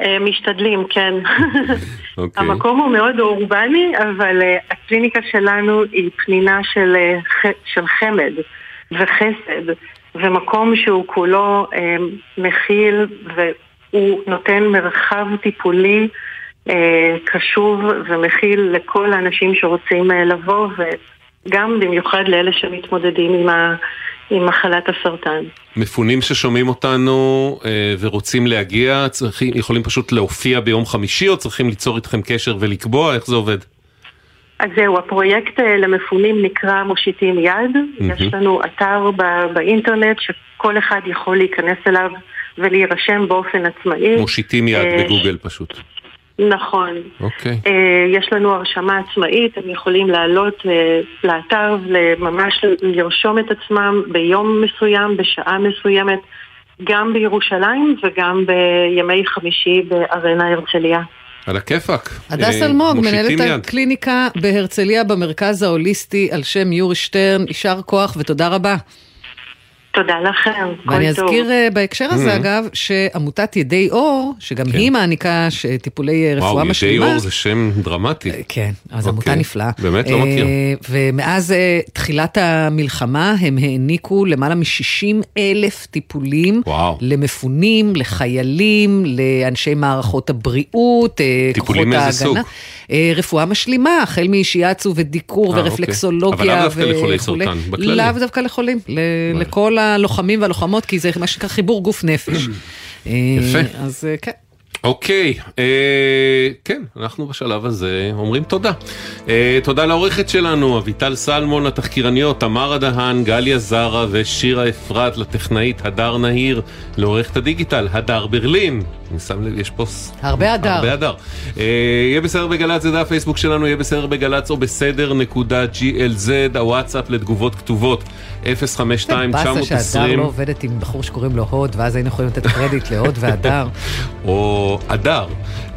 Uh, משתדלים, כן. okay. <laughs> אוקיי. המקום הוא מאוד אורבני, אבל uh, הקליניקה שלנו היא פנינה של, uh, של חמד וחסד, ומקום שהוא כולו uh, מכיל והוא נותן מרחב טיפולי קשוב ומכיל לכל האנשים שרוצים אה, לבוא, וגם במיוחד לאלה שמתמודדים עם, ה, עם מחלת הסרטן. מפונים ששומעים אותנו אה, ורוצים להגיע, צריכים, יכולים פשוט להופיע ביום חמישי, או צריכים ליצור איתכם קשר ולקבוע? איך זה עובד? אז זהו, הפרויקט למפונים נקרא מושיטים יד. Mm-hmm. יש לנו אתר באינטרנט שכל אחד יכול להיכנס אליו ולהירשם באופן עצמאי. מושיטים יד בגוגל פשוט. נכון. אוקיי. Okay. אה, יש לנו הרשמה עצמאית, הם יכולים לעלות אה, לאתר וממש לרשום את עצמם ביום מסוים, בשעה מסוימת, גם בירושלים וגם בימי חמישי בארנה הרצליה. על הכיפאק. הדס אה, אלמוג, מנהלת הקליניקה בהרצליה במרכז ההוליסטי על שם יורי שטרן, יישר כוח ותודה רבה. תודה לכם, ואני אזכיר אה, בהקשר הזה, mm-hmm. אגב, שעמותת ידי אור, שגם כן. היא מעניקה טיפולי אה, רפואה משלימה. וואו, ידי אור זה שם דרמטי. אה, כן, אז אוקיי. עמותה נפלאה. באמת לא מכיר. ומאז תחילת המלחמה הם העניקו למעלה מ-60 אלף טיפולים. וואו. למפונים, לחיילים, לאנשי מערכות הבריאות. טיפולים מאיזה סוג? רפואה משלימה, החל משיאצו ודיקור אוקיי. ורפלקסולוגיה. אבל לאו דווקא לחולי סרטן, בכללי. לאו דווקא לחולים, לכל הלוחמים והלוחמות, כי זה מה שנקרא חיבור גוף נפש. <clears throat> יפה. אה, אז אה, כן. אוקיי, אה, כן, אנחנו בשלב הזה אומרים תודה. אה, תודה לעורכת שלנו, אביטל סלמון, התחקירניות, תמרה דהן, גליה זרה ושירה אפרת, לטכנאית הדר נהיר, לעורכת הדיגיטל, הדר ברלין. אני שם לב, יש פה... הרבה הדר. הרבה הדר. אה, יהיה בסדר בגל"צ, זה דף פייסבוק שלנו, יהיה בסדר בגל"צ או בסדר נקודה glz, הוואטסאפ לתגובות כתובות, 052-920. באסה שהדר לא עובדת עם בחור שקוראים לו הוד, ואז היינו יכולים לתת קרדיט להוד והדר. <laughs> או הדר.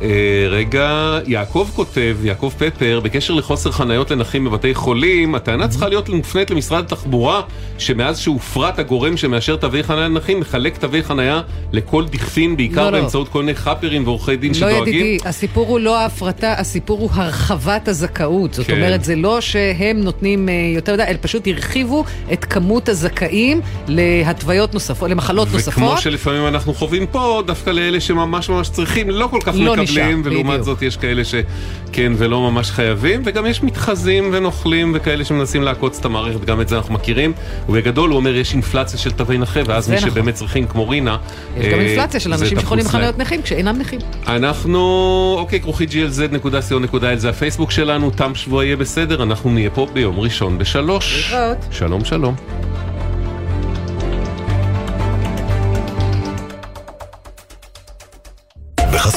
אה, רגע, יעקב כותב, יעקב פפר, בקשר לחוסר חניות לנכים בבתי חולים, הטענה צריכה להיות מופנית למשרד התחבורה, שמאז שהופרט הגורם שמאשר תווי חניה לנכים, מחלק תווי חניה לכל דכפין, בעיקר לא, לא. באמצעות לא. כל מיני חאפרים ועורכי דין לא שדואגים. לא ידידי, הסיפור הוא לא ההפרטה, הסיפור הוא הרחבת הזכאות. זאת כן. אומרת, זה לא שהם נותנים אה, יותר מדי, אלא פשוט הרחיבו את כמות הזכאים להתוויות נוספות, למחלות וכמו נוספות. וכמו שלפעמים אנחנו חווים פה, דווקא לאלה שממש ממש צריכים, לא כל כך לא מקבלים. מקבלים, ולעומת בדיוק. זאת יש כאלה שכן ולא ממש חייבים, וגם יש מתחזים ונוכלים וכאלה שמנסים לעקוץ את המערכת, גם את זה אנחנו מכירים. ובגדול הוא אומר יש אינפלציה של תווי נכה, ואז מי נכון. שבאמת צריכים כמו רינה, יש גם אה, אינפלציה של אנשים שיכולים חנויות נכים כשאינם נכים. אנחנו, אוקיי, כרוכי glz.co.il זה הפייסבוק שלנו, תם שבוע יהיה בסדר, אנחנו נהיה פה ביום ראשון בשלוש. שלום שלום.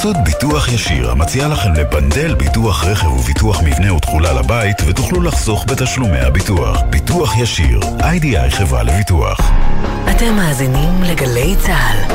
בחסות ביטוח ישיר, המציע לכם לפנדל ביטוח רכב וביטוח מבנה ותכולה לבית, ותוכלו לחסוך בתשלומי הביטוח. ביטוח ישיר, איי-די-איי חברה לביטוח. אתם מאזינים לגלי צה"ל.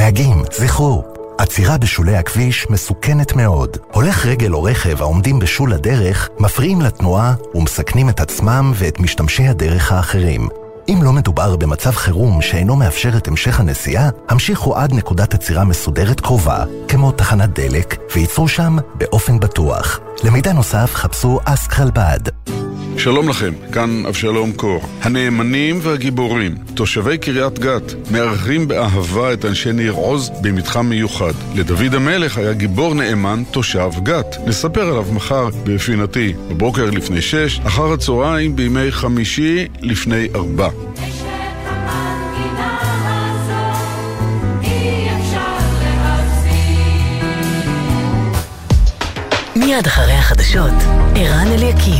נהגים, זכרו, עצירה בשולי הכביש מסוכנת מאוד. הולך רגל או רכב העומדים בשול הדרך מפריעים לתנועה ומסכנים את עצמם ואת משתמשי הדרך האחרים. אם לא מדובר במצב חירום שאינו מאפשר את המשך הנסיעה, המשיכו עד נקודת עצירה מסודרת קרובה, כמו תחנת דלק, וייצרו שם באופן בטוח. למידע נוסף חפשו אסק חלבד. שלום לכם, כאן אבשלום קור. הנאמנים והגיבורים, תושבי קריית גת, מארחים באהבה את אנשי ניר עוז במתחם מיוחד. לדוד המלך היה גיבור נאמן תושב גת. נספר עליו מחר בפינתי, בבוקר לפני שש, אחר הצהריים בימי חמישי לפני ארבע. מיד אחרי החדשות, ערן אליקים.